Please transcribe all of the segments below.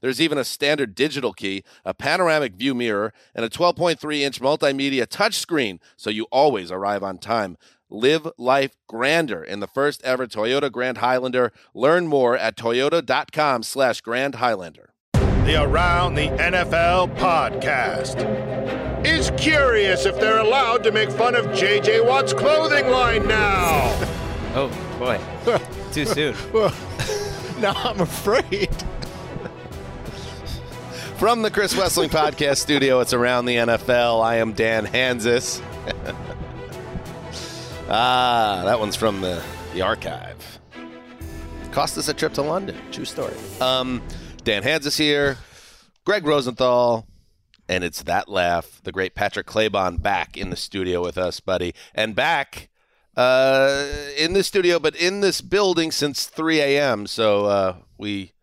There's even a standard digital key, a panoramic view mirror, and a 12.3 inch multimedia touchscreen, so you always arrive on time. Live life grander in the first ever Toyota Grand Highlander. Learn more at toyota.com slash Grand Highlander. The Around the NFL podcast is curious if they're allowed to make fun of JJ Watt's clothing line now. Oh, boy. Too soon. Well, now I'm afraid. From the Chris Wesseling Podcast Studio, it's Around the NFL. I am Dan Hanzus. ah, that one's from the, the archive. Cost us a trip to London. True story. Um, Dan Hanzus here, Greg Rosenthal, and it's that laugh. The great Patrick Claybon back in the studio with us, buddy, and back uh, in the studio, but in this building since 3 a.m. So uh, we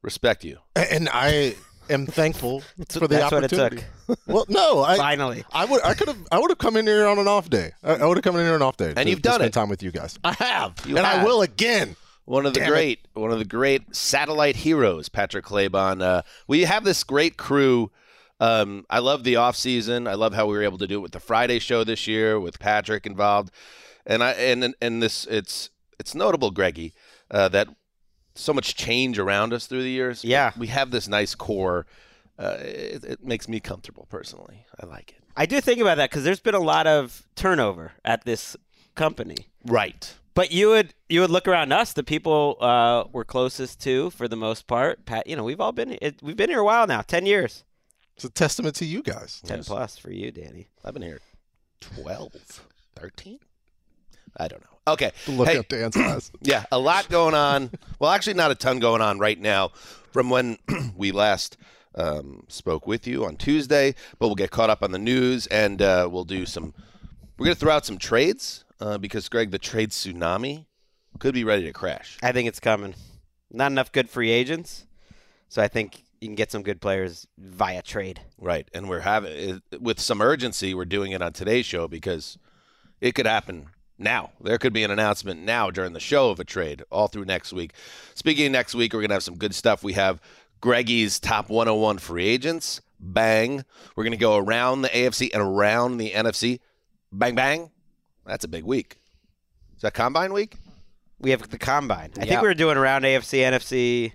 respect you. And I am thankful for the That's what it opportunity. took. Well, no, I Finally. I would I could have I would have come in here on an off day. I, I would have come in here on an off day. to- you've done spend it. time with you guys. I have, You and I will again. One of the Damn it. great, one of the great satellite heroes, Patrick Claybon. Uh, we have this great crew. Um, I love the off season. I love how we were able to do it with the Friday show this year with Patrick involved, and I and and this it's it's notable, Greggy, uh, that so much change around us through the years. Yeah. we have this nice core. Uh, it, it makes me comfortable personally. I like it. I do think about that because there's been a lot of turnover at this company. Right. But you would you would look around us, the people uh, we're closest to for the most part. Pat, you know, we've all been it, we've been here a while now, ten years, It's a testament to you guys. ten plus for you, Danny. I've been here 12, 13? I don't know. Okay. Look Hey, up Dan's eyes. Yeah, a lot going on. Well, actually, not a ton going on right now from when we last um, spoke with you on Tuesday, but we'll get caught up on the news and uh, we'll do some. We're going to throw out some trades uh, because, Greg, the trade tsunami could be ready to crash. I think it's coming. Not enough good free agents, so I think you can get some good players via trade. Right. And we're having with some urgency, we're doing it on today's show because it could happen now. There could be an announcement now during the show of a trade all through next week. Speaking of next week, we're going to have some good stuff. We have Greggy's top 101 free agents. Bang. We're going to go around the AFC and around the NFC. Bang, bang. That's a big week. Is that combine week? We have the combine. I Yeah. think we are doing around AFC, NFC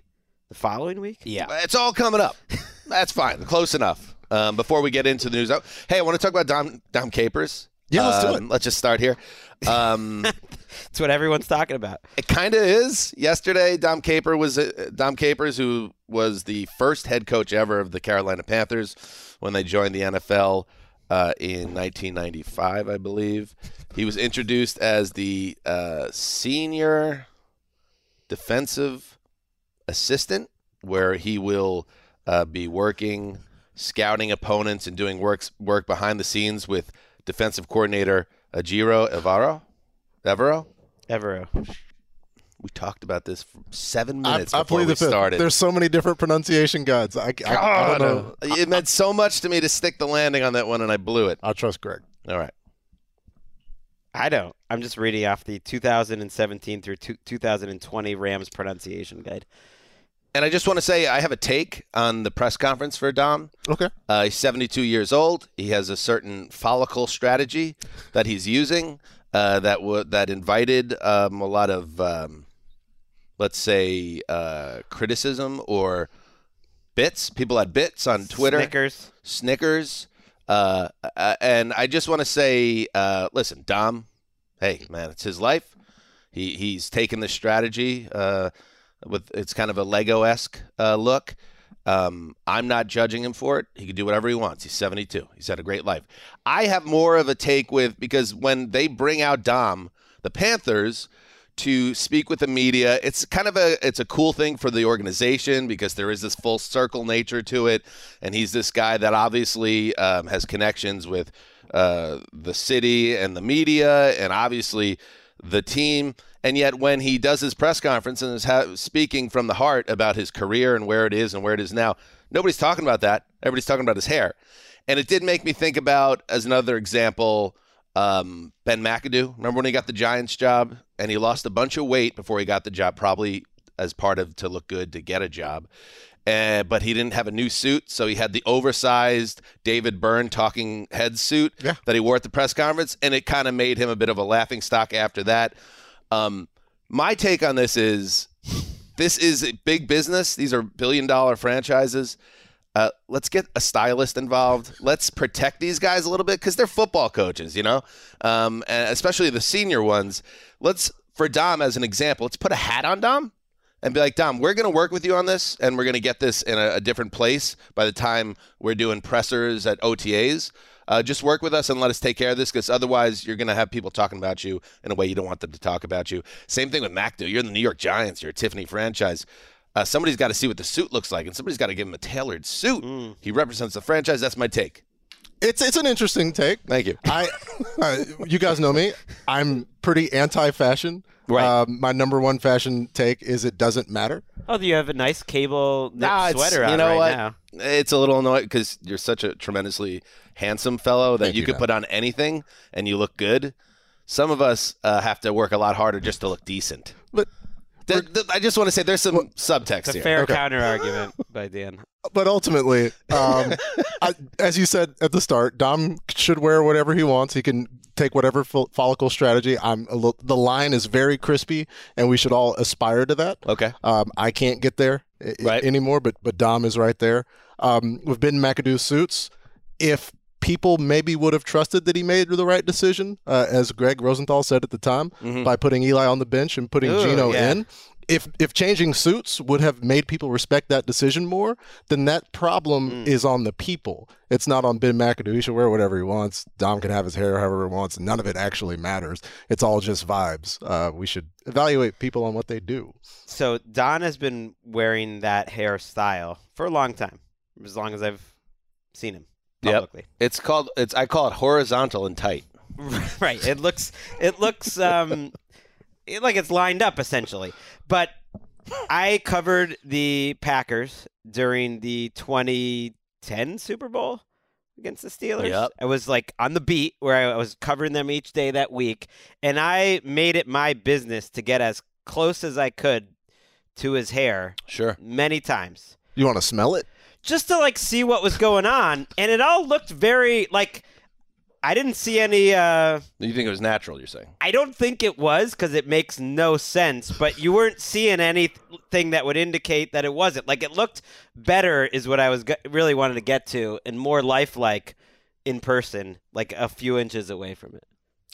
the following week. Yeah. It's all coming up. That's fine. Close enough. Um, before we get into the news, hey, I want to talk about Dom, Dom Capers. Yeah, let's do Um, Let's just start here. Um, That's what everyone's talking about. It kind of is. Yesterday, Dom Caper was uh, Dom Capers, who was the first head coach ever of the Carolina Panthers when they joined the NFL uh, in 1995, I believe. He was introduced as the uh, senior defensive assistant, where he will uh, be working, scouting opponents, and doing works work behind the scenes with defensive coordinator Ejiro Evaro. Evero. Evero. We talked about this for seven minutes I before plead we the fifth. started. There's so many different pronunciation guides. I, I, I don't know. Uh, it meant so much to me to stick the landing on that one, and I blew it. I trust Greg. All right. I don't. I'm just reading off the 2017 through two, 2020 Rams pronunciation guide. And I just want to say I have a take on the press conference for Dom. Okay. Uh, he's 72 years old. He has a certain follicle strategy that he's using uh, that w- that invited um, a lot of, um, let's say, uh, criticism or bits. People had bits on Twitter. Snickers. Snickers. Uh, uh, and I just want to say, uh, listen, Dom, hey, man, it's his life. He he's taken this strategy uh, with it's kind of a Lego esque uh, look. Um, I'm not judging him for it. He can do whatever he wants. He's 72. He's had a great life. I have more of a take with because when they bring out Dom, the Panthers to speak with the media, it's kind of a it's a cool thing for the organization because there is this full circle nature to it, and he's this guy that obviously um, has connections with uh, the city and the media, and obviously the team. And yet, when he does his press conference and is ha- speaking from the heart about his career and where it is and where it is now, nobody's talking about that. Everybody's talking about his hair. And it did make me think about, as another example, um, Ben McAdoo. Remember when he got the Giants job and he lost a bunch of weight before he got the job, probably as part of to look good to get a job. Uh, but he didn't have a new suit, so he had the oversized David Byrne talking head suit Yeah. that he wore at the press conference, and it kind of made him a bit of a laughing stock after that. Um, my take on this is this is a big business. These are billion dollar franchises. Uh, let's get a stylist involved. Let's protect these guys a little bit because they're football coaches, you know, um, and especially the senior ones. Let's, for Dom as an example, let's put a hat on Dom and be like, Dom, we're going to work with you on this, and we're going to get this in a, a different place by the time we're doing pressers at OTAs. Uh, just work with us and let us take care of this because otherwise you're going to have people talking about you in a way you don't want them to talk about you. Same thing with McAdoo. You're in the New York Giants. You're a Tiffany franchise. Uh, somebody's got to see what the suit looks like, and somebody's got to give him a tailored suit. He represents the franchise. That's my take. It's it's an interesting take. Thank you. I, uh, you guys know me. I'm pretty anti-fashion. Right. Um, my number one fashion take is it doesn't matter. Oh, you have a nice cable Nah, sweater on you know right what? now. It's a little annoying because you're such a tremendously handsome fellow that Thank you you, could put on anything and you look good. Some of us uh, have to work a lot harder just to look decent. But Th- th- I just want to say there's some subtext It's a here. fair Okay. counter argument by Dan. but ultimately, um, I, as you said at the start, Dom should wear whatever he wants. He can take whatever fol- follicle strategy. I'm a little, the line is very crispy, and we should all aspire to that. Okay. Um, I can't get there i- i- Right. anymore, but but Dom is right there. Um, with Ben McAdoo's suits, if people maybe would have trusted that he made the right decision, uh, as Greg Rosenthal said at the time, by putting Eli on the bench and putting Ooh, Geno yeah. in. If if changing suits would have made people respect that decision more, then that problem is on the people. It's not on Ben McAdoo. He should wear whatever he wants. Dom can have his hair however he wants. None of it actually matters. It's all just vibes. Uh, we should evaluate people on what they do. So Don has been wearing that hairstyle for a long time, as long as I've seen him Yep. It's called. It's I call it horizontal and tight. right. It looks it looks um it, like it's lined up essentially. But I covered the Packers during the 2010 Super Bowl against the Steelers. Yep. I was like on the beat where I was covering them each day that week, and I made it my business to get as close as I could to his hair Sure. many times You want to smell it? Just to like see what was going on, and it all looked very like I didn't see any. uh You think it was natural? You're saying? I don't think it was because it makes no sense, but you weren't seeing anything that would indicate that it wasn't. Like it looked better, is what I was really wanted to get to, and more lifelike in person, like a few inches away from it.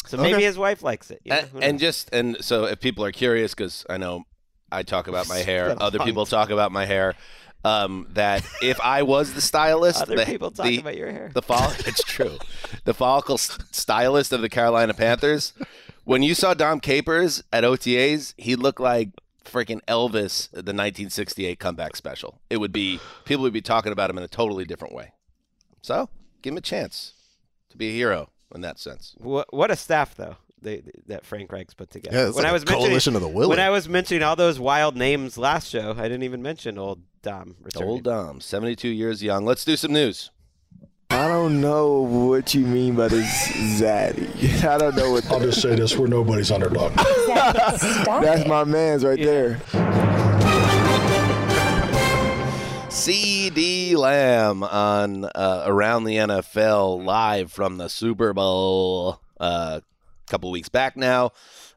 So maybe Okay. his wife likes it. you know? and, and just and so if people are curious, because I know I talk about my hair, other people talk about my hair. Um, that if I was the stylist, other the, people talk the, about your hair. the fol- it's true, the follicle s- stylist of the Carolina Panthers. When you saw Dom Capers at OTAs, he looked like freaking Elvis, the 1968 comeback special. It would be people would be talking about him in a totally different way. So give him a chance to be a hero in that sense. What, what a staff though they, that Frank Reich's put together. Yeah, when like I a was mentioning coalition of the willing. when I was mentioning all those wild names last show, I didn't even mention old Dom returning. Old Dom, 72 years young. Let's do some news. I don't know what you mean by this zaddy. I don't know what I'll just say this: we're nobody's underdog. that's my man's right there. CeeDee Lamb on uh, Around the NFL live from the Super Bowl uh, a couple weeks back now.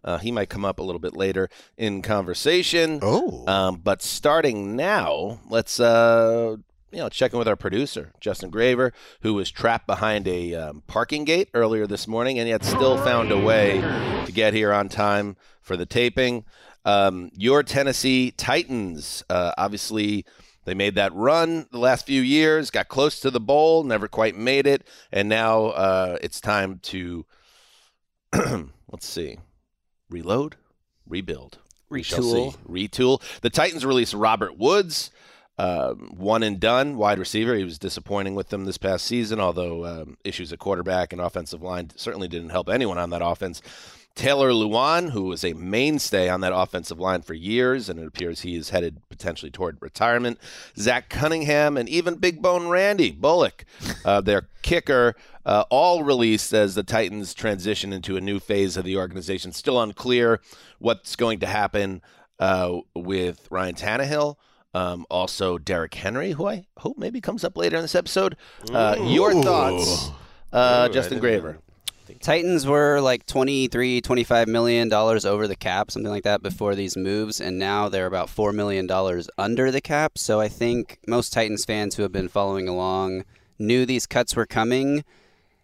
Uh, he might come up a little bit later in conversation. Oh. Um, but starting now, let's uh, you know, check in with our producer, Justin Graver, who was trapped behind a um, parking gate earlier this morning and yet still found a way to get here on time for the taping. Um, your Tennessee Titans, uh, obviously, they made that run the last few years, got close to the bowl, never quite made it, and now uh, it's time to let's see, reload, rebuild, Retool. retool. The Titans released Robert Woods, um, one and done wide receiver. He was disappointing with them this past season, although um, issues at quarterback and offensive line certainly didn't help anyone on that offense. Taylor Lewan, who was a mainstay on that offensive line for years, and it appears he is headed potentially toward retirement. Zach Cunningham and even Big Bone Randy Bullock, uh, their kicker, uh, all released as the Titans transition into a new phase of the organization. Still unclear what's going to happen uh, with Ryan Tannehill. Um, also, Derrick Henry, who I hope maybe comes up later in this episode. Uh, your thoughts, uh, Justin Graver? Titans were like 23, 25 million dollars over the cap, something like that before these moves, and now they're about 4 million dollars under the cap. So I think most Titans fans who have been following along knew these cuts were coming.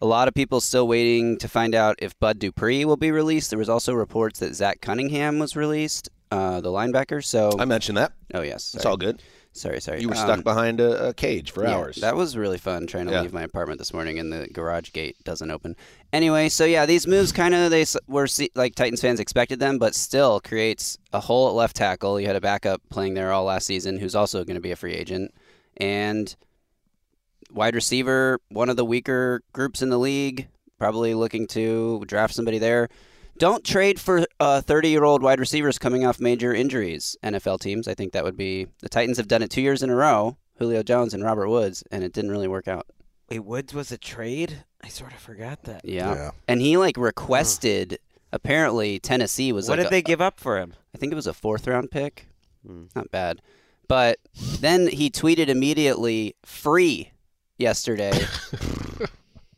A lot of people still waiting to find out if Bud Dupree will be released. There was also reports that Zach Cunningham was released, uh, the linebacker. So I mentioned that. oh yes, It's all good. Sorry, sorry. You were Um, stuck behind a, a cage for yeah, hours. That was really fun trying to Yeah. leave my apartment this morning and the garage gate doesn't open. Anyway, so yeah, these moves kind of they were like Titans fans expected them, but still creates a hole at left tackle. You had a backup playing there all last season who's also going to be a free agent and wide receiver, one of the weaker groups in the league, probably looking to draft somebody there. Don't trade for uh, 30 year old wide receivers coming off major injuries, NFL teams. I think that would be. The Titans have done it two years in a row, Julio Jones and Robert Woods, and it didn't really work out. Wait, Woods was a trade? I sort of forgot that. Yeah. Yeah. And he, like, requested, apparently, Tennessee was a What like. did a- they give up for him? I think it was a fourth round pick. Hmm. Not bad. But then he tweeted immediately free yesterday.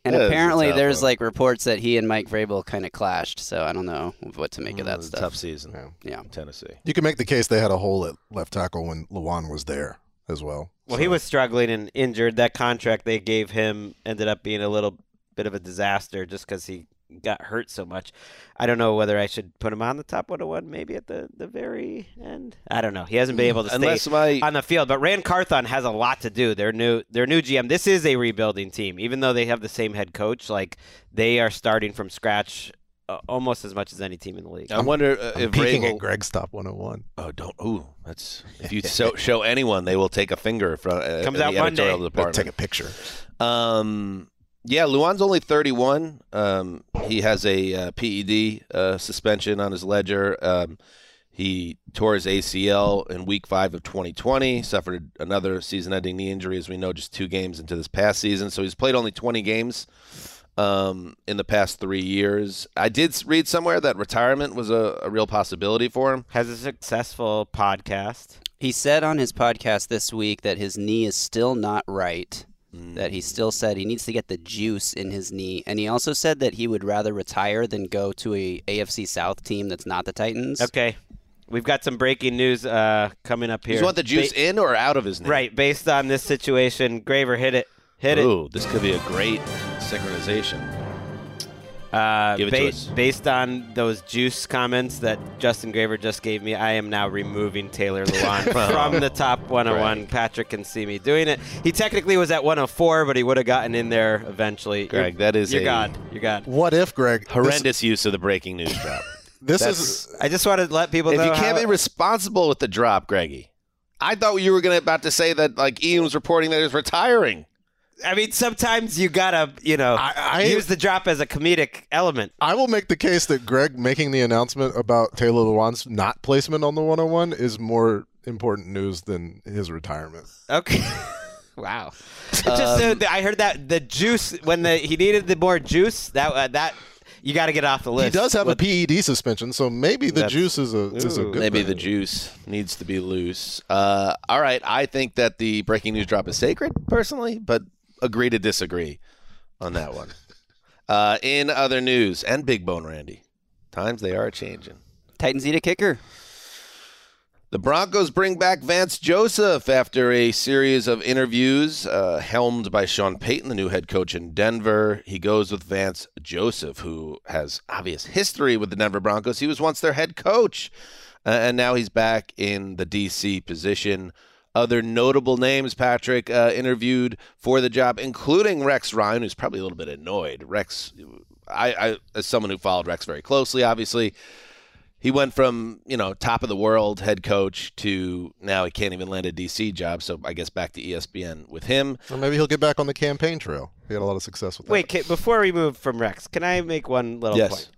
and That is a apparently there's one. like reports that he and Mike Vrabel kind of clashed. So I don't know what to make of It that was a stuff. tough season. Yeah. Yeah. Tennessee. You can make the case they had a hole at left tackle when Lewan was there as well. Well, So- he was struggling and injured. That contract they gave him ended up being a little bit of a disaster just because he got hurt so much. I don't know whether I should put him on the top 101 maybe at the, the very end. I don't know. He hasn't been able to stay my on the field. But Ran Carthon has a lot to do. Their new their new GM. This is a rebuilding team, even though they have the same head coach. Like they are starting from scratch uh, almost as much as any team in the league. I wonder uh, if peeking Vrabel. at Greg's top 101. Oh, don't. Ooh, that's if you so, show anyone, they will take a finger from uh, Comes the out Monday. editorial But department. take a picture. Um, yeah, Lewan's only 31. Um, he has a uh, PED uh, suspension on his ledger. Um, he tore his ACL in week five of 2020, suffered another season ending knee injury, as we know, just two games into this past season. So he's played only 20 games um, in the past three years. I did read somewhere that retirement was a, a real possibility for him. Has a successful podcast. He said on his podcast this week that his knee is still not right. That he still said he needs to get the juice in his knee, and he also said that he would rather retire than go to a AFC South team that's not the Titans. Okay. We've got some breaking news uh, coming up here. Does he want the juice Ba- in or out of his knee? right, based on this situation, Graver hit it. Hit it. Ooh, this could be a great synchronization. Uh, Give it to ba- us. Based on those juice comments that Justin Graver just gave me, I am now removing Taylor Lewan from the top 101. Greg. Patrick can see me doing it. He technically was at 104, but he would have gotten in there eventually. Greg, You're- that is you're a- God. You're God. What if, Greg? this- Horrendous use of the breaking news drop. This, That's- is I just wanted to let people know. if know. you can't how- be responsible with the drop, Greggy, I thought you were going to about to say that like Ian was reporting that he's retiring. I mean, sometimes you gotta, you know, I- I- use the drop as a comedic element. I will make the case that Greg making the announcement about Taylor Lewan's not placement on the 101 is more important news than his retirement. Okay. wow. Just uh, I heard that the juice when the he needed the more juice that uh, that you got to get off the list. He does have a PED suspension, so maybe the That's- juice is a is a good Maybe thing. the juice needs to be loose. Uh, all right, I think that the breaking news drop is sacred, personally, but agree to disagree on that one. Uh, in other news, and Big Bone Randy, times they are changing. Titans need a kicker. The Broncos bring back Vance Joseph after a series of interviews uh, helmed by Sean Payton, the new head coach in Denver. He goes with Vance Joseph, who has obvious history with the Denver Broncos. He was once their head coach, uh, and now he's back in the DC position. Other notable names Patrick uh, interviewed for the job, including Rex Ryan, who's probably a little bit annoyed. Rex, I, I as someone who followed Rex very closely, obviously he went from you know top of the world head coach to now he can't even land a DC job. So I guess back to ESPN with him. Or maybe he'll get back on the campaign trail. He had a lot of success with that. Wait, ca- before we move from Rex, can I make one little Yes. point?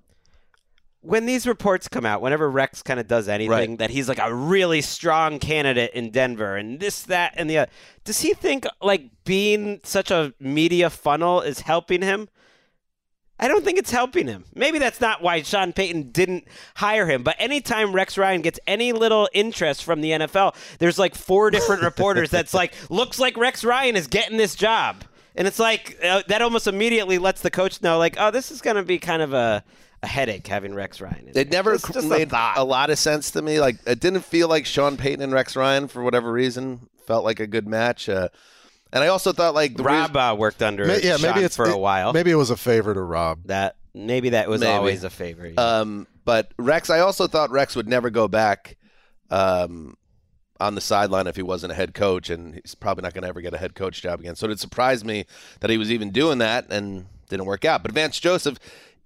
When these reports come out, whenever Rex kind of does anything, Right. that he's like a really strong candidate in Denver and this, that, and the other, does he think like being such a media funnel is helping him? I don't think it's helping him. Maybe that's not why Sean Payton didn't hire him. But anytime Rex Ryan gets any little interest from the NFL, there's like four different reporters that's like, looks like Rex Ryan is getting this job. And it's like, uh, that almost immediately lets the coach know, like, oh, this is going to be kind of a, a headache having Rex Ryan. It never Just- just made thought. a lot of sense to me. Like it didn't feel like Sean Payton and Rex Ryan for whatever reason felt like a good match. Uh, and I also thought like the Rob uh, worked under Ma- yeah, Sean maybe it's for a it- while. Maybe it was a favor to Rob. that maybe that was Maybe. always a favor. Um, but Rex, I also thought Rex would never go back um, on the sideline if he wasn't a head coach, and he's probably not going to ever get a head coach job again. So it surprised me that he was even doing that and didn't work out. But Vance Joseph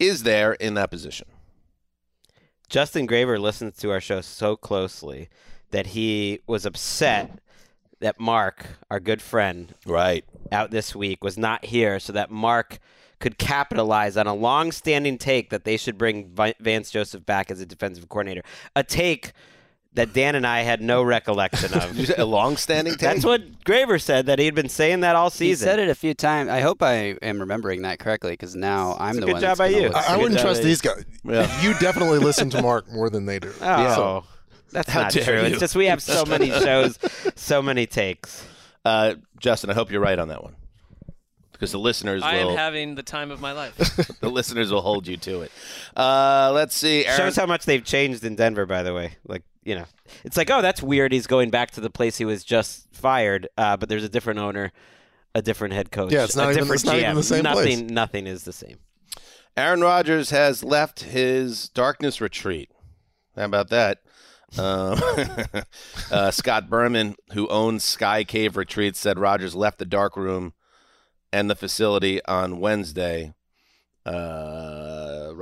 is there in that position. Justin Graver listens to our show so closely that he was upset that Mark, our good friend, Right. out this week was not here so that Mark could capitalize on a long-standing take that they should bring Vance Joseph back as a defensive coordinator. A take that Dan and I had no recollection of. a long-standing take. That's what Graver said that he had been saying that all season. He season. said it a few times. I hope I am remembering that correctly because now I'm a the good one. job that's by you. I, I wouldn't trust these guys. Yeah. You definitely listen to Mark more than they do. Oh, that's How not true. you. It's just we have so many shows, so many takes. Uh, Justin, I hope you're right on that one, because the listeners I am having the time of my life. the listeners will hold you to it. Uh, let's see. Aaron, Shows how much they've changed in Denver, by the way. Like, you know, it's like, oh, that's weird. He's going back to the place he was just fired, uh, but there's a different owner, a different head coach. Yeah, it's not a even- different it's not even GM. the same nothing, place. nothing is the same. Aaron Rodgers has left his darkness retreat. How about that? Um, uh, Scott Berman, who owns Sky Cave Retreats, said Rodgers left the dark room and the facility on Wednesday. Uh,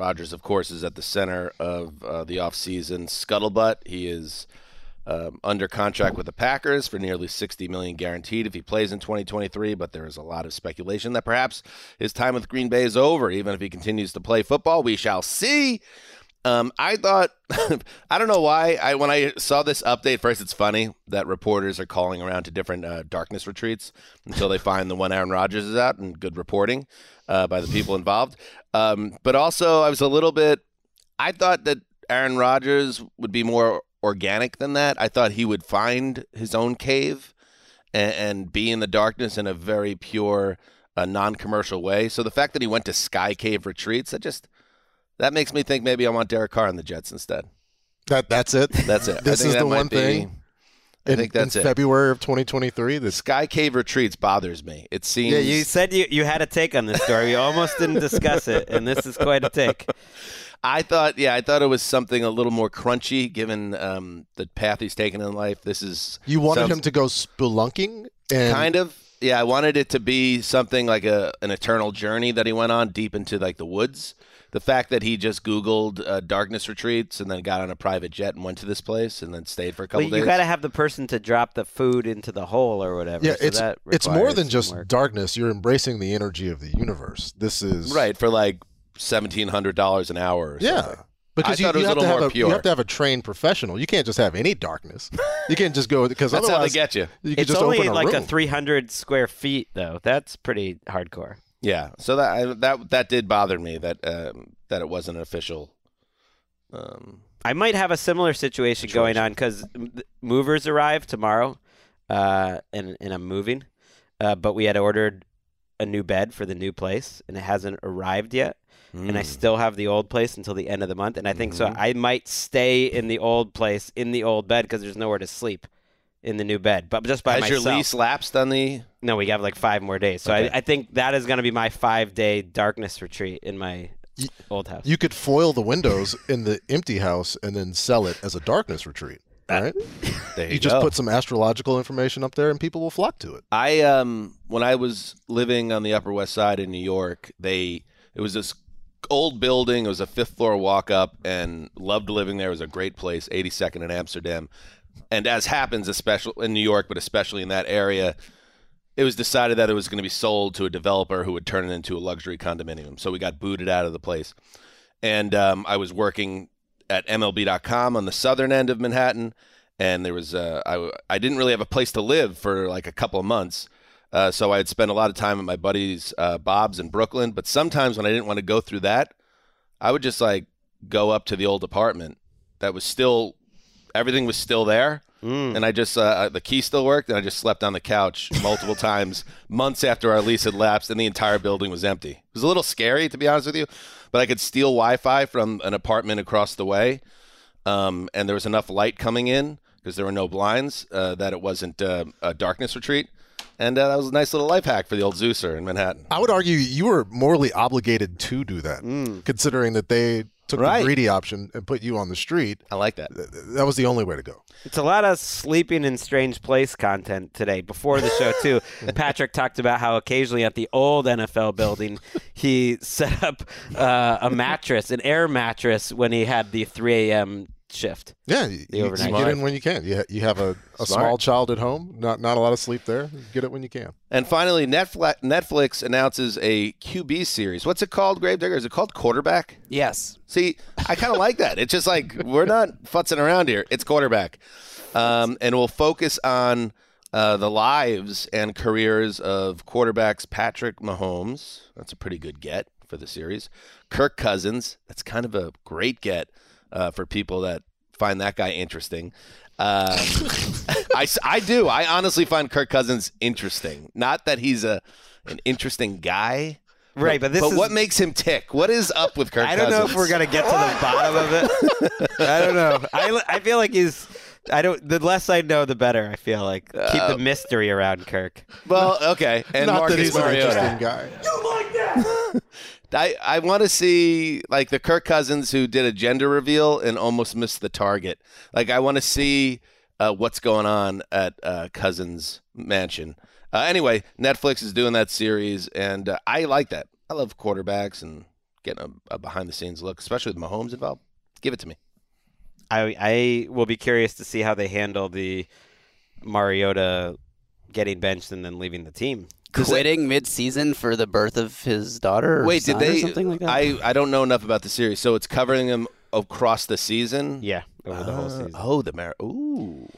Rodgers, of course, is at the center of uh, the offseason scuttlebutt. He is um, under contract with the Packers for nearly 60 million guaranteed if he plays in 2023, but there is a lot of speculation that perhaps his time with Green Bay is over even if he continues to play football. We shall see. Um, I thought, I don't know why. I when I saw this update first, it's funny that reporters are calling around to different uh, darkness retreats until they find the one Aaron Rodgers is at, and good reporting uh, by the people involved. Um, but also, I was a little bit. I thought that Aaron Rodgers would be more organic than that. I thought he would find his own cave and, and be in the darkness in a very pure, uh, non-commercial way. So the fact that he went to Sky Cave retreats, that just that makes me think maybe I want Derek Carr on the Jets instead. That that's it. That's it. I This think is that the one be- thing. I in, think that's in it. February of 2023. The Sky Cave retreats bothers me. It seems. Yeah, you said you, you had a take on this story. You almost didn't discuss it, and this is quite a take. I thought, yeah, I thought it was something a little more crunchy given um, the path he's taken in life. This is you wanted sounds- him to go spelunking and kind of yeah i wanted it to be something like a an eternal journey that he went on deep into like the woods the fact that he just googled uh, darkness retreats and then got on a private jet and went to this place and then stayed for a couple Well, days. you days got to have the person to drop the food into the hole or whatever. Yeah, so it's that it's more than just work. darkness. You're embracing the energy of the universe. This is right for like $1700 an hour or Yeah. something. Because I you, thought it you was a have to little have more a, you have to have a trained professional. You can't just have any darkness. You can't just go because that's how they otherwise get you you could It's just only open a like a 300 square feet, though. That's pretty hardcore. Yeah so that I, that that did bother me that um, that it wasn't an official um, I might have a similar situation going on because movers arrive tomorrow, uh, and and I'm moving, uh, but we had ordered a new bed for the new place and it hasn't arrived yet. and Hmm. I still have the old place until the end of the month. And I think so. I might stay in the old place in the old bed because there's nowhere to sleep in the new bed, but just by Has myself. your lease lapsed on the? No, we have like five more days. So Okay. I, I think that is going to be my five day darkness retreat in my Y- old house. You could foil the windows in the empty house and then sell it as a darkness retreat. All right. There you, You just go. put some astrological information up there, and people will flock to it. I um when I was living on the Upper West Side in New York, they it was this old building. It was a fifth floor walk up, and loved living there. It was a great place, 82nd in Amsterdam. And as happens, especially in New York, but especially in that area, it was decided that it was going to be sold to a developer who would turn it into a luxury condominium. So we got booted out of the place. And um, I was working at MLB.com on the southern end of Manhattan, and there was uh, I I didn't really have a place to live for like a couple of months. Uh, so I had spent a lot of time at my buddies uh, Bob's in Brooklyn. But sometimes when I didn't want to go through that, I would just like go up to the old apartment that was still everything was still there. And I just uh, the key still worked, and I just slept on the couch multiple times, months after our lease had lapsed, and the entire building was empty. It was a little scary, to be honest with you, but I could steal Wi-Fi from an apartment across the way, um, and there was enough light coming in because there were no blinds uh, that it wasn't uh, a darkness retreat, and uh, that was a nice little life hack for the old Zeuser in Manhattan. I would argue you were morally obligated to do that, considering that they took Right. the greedy option and put you on the street. I like that. Th- That was the only way to go. It's a lot of sleeping in strange place content today. Before the show, too, Patrick talked about how occasionally at the old NFL building, he set up uh, a mattress, an air mattress, when he had the 3 a.m. shift. Yeah, you, you- you get in when you can. You, ha- you have a, a small child at home, not not a lot of sleep there. Get it when you can. And finally, Netflix, Netflix announces a QB series. What's it called, Gravedigger? Is it called Quarterback? Yes. See, I kind of like that. It's just like we're not futzing around here. It's quarterback, um, and we'll focus on uh, the lives and careers of quarterbacks Patrick Mahomes. That's a pretty good get for the series. Kirk Cousins. That's kind of a great get uh, for people that find that guy interesting. Um, I, s- I do. I honestly find Kirk Cousins interesting. Not that he's a an interesting guy. Right, but this but is- what makes him tick? What is up with Kirk I don't know if we're gonna get to the bottom of it. I don't know. I, I feel like he's. I don't. The less I know, the better. I feel like keep the mystery around Kirk. Well, okay, and not Marcus that he's an interesting guy. I, I want to see like the Kirk Cousins who did a gender reveal and almost missed the target. Like I want to see uh, what's going on at uh, Cousins Mansion. Uh, anyway, Netflix is doing that series, and uh, I like that. I love quarterbacks and getting a, a behind the scenes look, especially with Mahomes involved. Give it to me. I I will be curious to see how they handle the Mariota getting benched and then leaving the team. Quitting mid-season for the birth of his daughter. Or Wait, did son or they? something like that? I I don't know enough about the series, so it's covering them across the season. Yeah, over the whole Uh, season. Oh, the Mar. Ooh.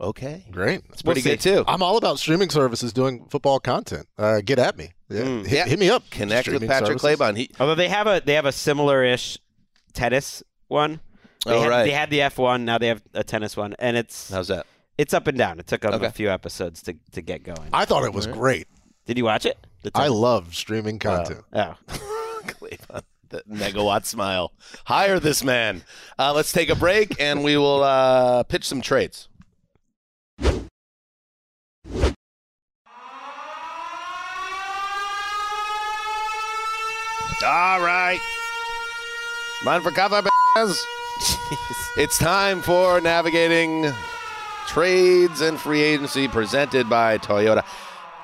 Okay. Great. It's pretty We'll good too. I'm all about streaming services doing football content. Uh, get at me. Yeah, Mm. hit, Yeah. hit me up. Connect with Streaming Patrick services. Claybon. He Although they have a they have a similar-ish tennis one. They Oh, had, right. They had the F1. Now they have a tennis one, and it's how's that? It's up and down. It took them Okay. a few episodes to, to get going. I thought it was great. Did you watch it? I love streaming content. oh. Claybon. The megawatt smile. Hire this man. Uh, let's take a break and we will uh, pitch some trades. All right. Mind for cover, b****s. It's time for navigating trades and free agency presented by Toyota.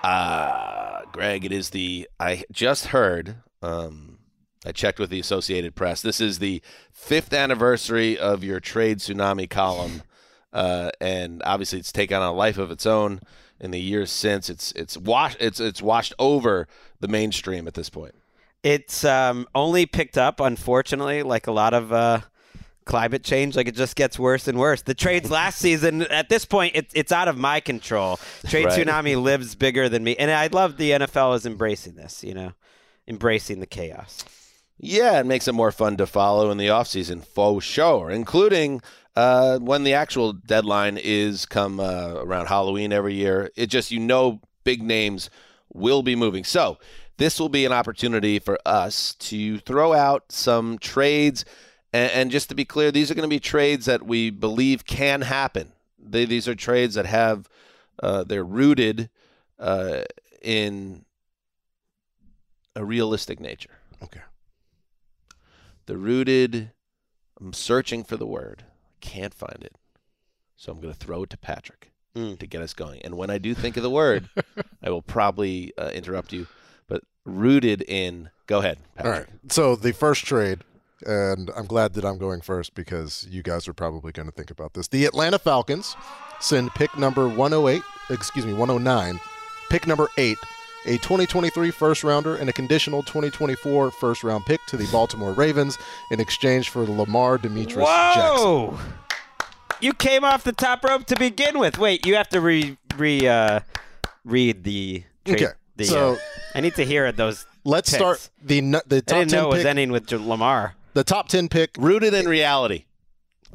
Uh, Greg, it is the I just heard. Um, I checked with the Associated Press. This is the fifth anniversary of your trade tsunami column, uh, and obviously it's taken on a life of its own in the years since. It's it's washed it's it's washed over the mainstream at this point. It's um, only picked up, unfortunately, like a lot of uh, climate change. Like it just gets worse and worse. The trades last season, at this point, it, it's out of my control. Trade Right. tsunami lives bigger than me, and I love the NFL is embracing this. You know, embracing the chaos. Yeah, it makes it more fun to follow in the offseason, faux sure, including uh, when the actual deadline is come uh, around Halloween every year. It just, you know, big names will be moving. So this will be an opportunity for us to throw out some trades. And, and just to be clear, these are going to be trades that we believe can happen. They, these are trades that have, uh, they're rooted uh, in a realistic nature. Okay. They're rooted, I'm searching for the word, can't find it. So I'm going to throw it to Patrick Mm. to get us going. And when I do think of the word, I will probably uh, interrupt you. But rooted in, go ahead, All Patrick. right. So the first trade, and I'm glad that I'm going first because you guys are probably going to think about this. The Atlanta Falcons send pick number 108, excuse me, 109, pick number eight, a 2023 first rounder and a conditional 2024 first round pick to the Baltimore Ravens in exchange for Lamar Demetrius Jackson. Whoa! You came off the top rope to begin with. Wait, you have to re re uh, read the. Trade, Okay, the, so- uh, I need to hear those. Let's picks. start the the I didn't know 10 it was pick. ending with Lamar. The top 10 pick. Rooted in reality.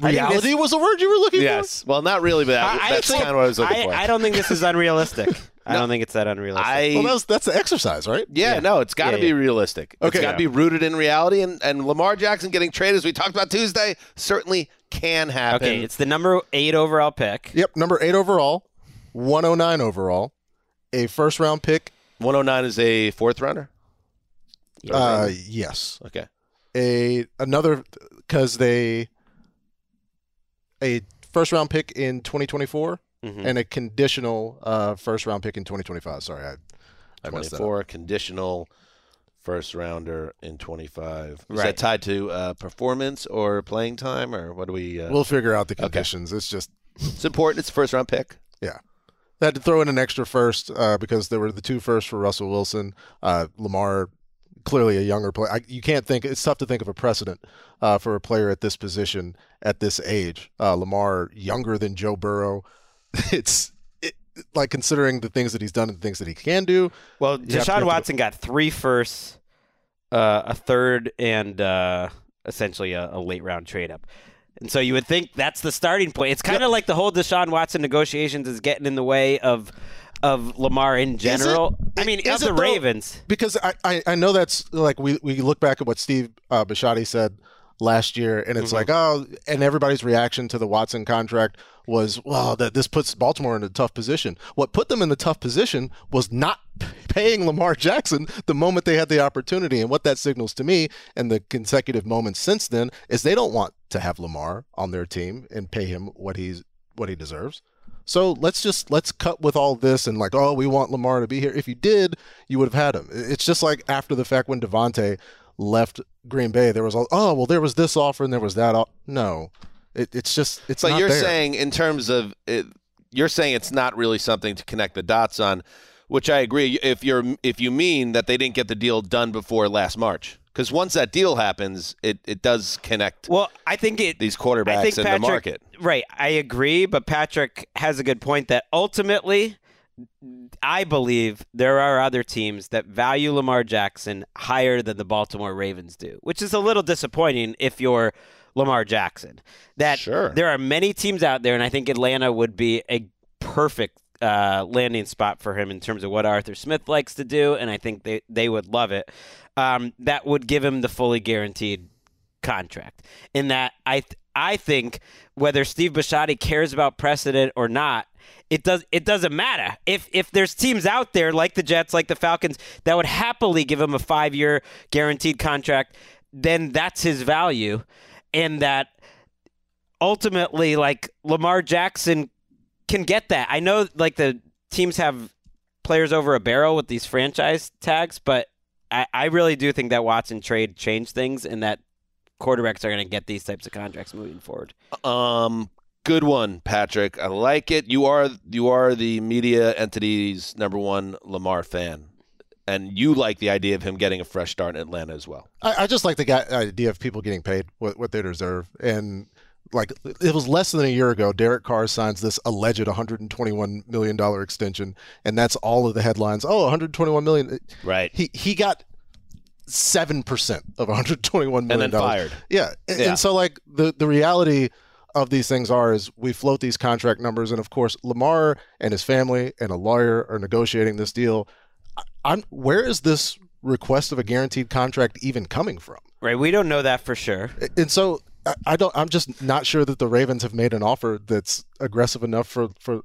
Reality this- was the word you were looking for. Yes. Well, not really, but that, I- I that's think- kind of what I was looking I, for. I don't think this is unrealistic. I don't think it's that unrealistic. I for. Well, that's that's the exercise, right? yeah, Yeah. no, it's got to Yeah, be yeah. realistic. Okay. It's got to be rooted in reality, and, and Lamar Jackson getting traded, as we talked about Tuesday, certainly can happen. okay, it's the number eight overall pick. Yep, number 8 overall, 109 overall, a first round pick. 109 is a fourth rounder. Uh, yes. Okay. A another because they a first round pick in 2024 Mhm. and a conditional uh, first round pick in 2025. Sorry, I, I messed that 24 conditional first rounder in 25. Is that tied to uh, performance or playing time, or what do we? Uh, We'll figure out the conditions. It's just it's important. It's a first round pick. yeah. They had to throw in an extra first uh, because there were the two firsts for Russell Wilson. Uh, Lamar, clearly a younger player. I, you can't think. It's tough to think of a precedent uh, for a player at this position at this age. Uh, Lamar, younger than Joe Burrow. It's it, like considering the things that he's done and the things that he can do. Well, You to- you Deshaun Watson got three firsts, uh, a third, and uh, essentially a, a late round trade up. And so you would think that's the starting point. It's kind of like the whole Deshaun Watson negotiations is getting in the way of of Lamar in general. I mean, Is of the though? Ravens. because I, I, I know that's like we, we look back at what Steve uh, Bisciotti said last year, and it's like oh, and everybody's reaction to the Watson contract was well that this puts Baltimore in a tough position. What put them in the tough position was not paying Lamar Jackson the moment they had the opportunity, and what that signals to me and the consecutive moments since then is they don't want to have Lamar on their team and pay him what he's what he deserves. So let's just let's cut with all this and like, oh, we want Lamar to be here. If you did, you would have had him. It's just like after the fact when Davante left Green Bay, there was all, oh, well, there was this offer and there was that. o-" No, it, it's just it's But not you're there. saying, in terms of, it, you're saying it's not really something to connect the dots on, which I agree. If you're, if you mean that they didn't get the deal done before last March, because once that deal happens, it, it does connect Well, I think it. these I quarterbacks think in Patrick, the market. Right, I agree, but Patrick has a good point that ultimately, I believe there are other teams that value Lamar Jackson higher than the Baltimore Ravens do, which is a little disappointing if you're Lamar Jackson. That Sure. there are many teams out there, and I think Atlanta would be a perfect uh, landing spot for him in terms of what Arthur Smith likes to do, and I think they, they would love it. Um, that would give him the fully guaranteed contract. In that, I th- I think whether Steve Bisciotti cares about precedent or not, it does it doesn't matter. If if there's teams out there like the Jets, like the Falcons, that would happily give him a five year guaranteed contract, then that's his value, and that ultimately, like Lamar Jackson can get that. I know like the teams have players over a barrel with these franchise tags, but I, I really do think that Watson trade changed things and that quarterbacks are going to get these types of contracts moving forward. Um, good one, Patrick. I like it. You are you are the media entity's number one Lamar fan, and you like the idea of him getting a fresh start in Atlanta as well. I, I just like the guy, idea of people getting paid what, what they deserve. And like it was less than a year ago, Derek Carr signs this alleged 121 million dollar extension, and that's all of the headlines. Oh, 121 million. Right. He he got seven percent of 121 million And then fired. Yeah. And, Yeah. and so like the the reality of these things are is we float these contract numbers, and of course Lamar and his family and a lawyer are negotiating this deal. I'm where is this request of a guaranteed contract even coming from? Right. We don't know that for sure. And so I- I don't. I'm just not sure that the Ravens have made an offer that's aggressive enough for for.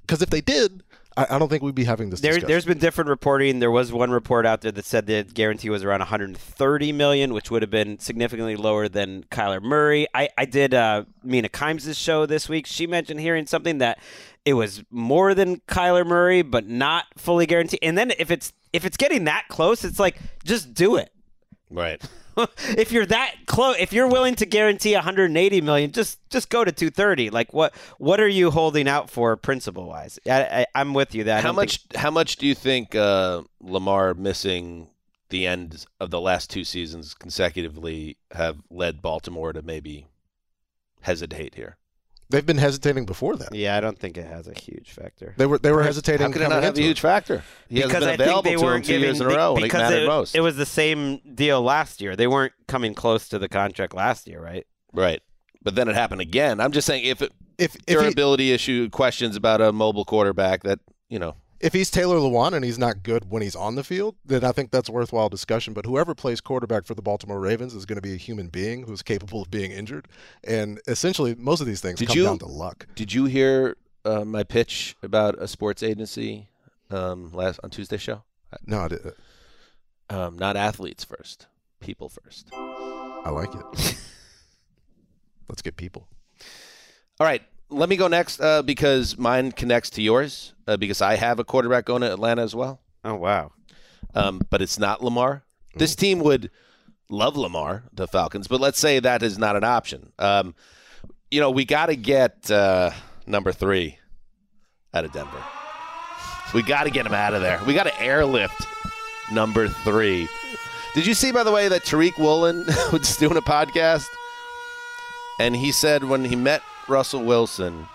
Because if they did, I, I don't think we'd be having this. There, discussion. there's been different reporting. There was one report out there that said the guarantee was around 130 million, which would have been significantly lower than Kyler Murray. I, I did uh, Mina Kimes' show this week. She mentioned hearing something that it was more than Kyler Murray, but not fully guaranteed. And then if it's if it's getting that close, it's like just do it. Right. if you're that close, if you're willing to guarantee 180 million, just just go to 230. Like what what are you holding out for, principle wise? I, I, am with you. That How much? think- How much do you think uh, Lamar missing the end of the last two seasons consecutively have led Baltimore to maybe hesitate here? They've been hesitating before that. Yeah, I don't think it has a huge factor. They were they were hesitating. How could it coming not have a into huge factor? He hasn't because been I available think they to him weren't two giving years in a row when it because mattered it, most. it was the same deal last year. They weren't coming close to the contract last year, right? right. But then it happened again. I'm just saying, if it, If if, he, durability issue questions about a mobile quarterback, that you know, if he's Taylor Lewan and he's not good when he's on the field, then I think that's worthwhile discussion. But whoever plays quarterback for the Baltimore Ravens is going to be a human being who's capable of being injured, and essentially most of these things Did come you- down to luck. did you hear uh, my pitch about a sports agency um, last on Tuesday show? No, I, did- Um, not athletes first, people first. I like it. Let's get people. All right, let me go next uh, because mine connects to yours uh, because I have a quarterback going to Atlanta as well. Oh wow. um, but it's not Lamar. This team would love Lamar, the Falcons, but let's say that is not an option. Um, you know, we got to get uh, number three out of Denver. We got to get him out of there. We got to airlift number three. Did you see, by the way, that Tariq Woolen was doing a podcast? And he said when he met Russell Wilson,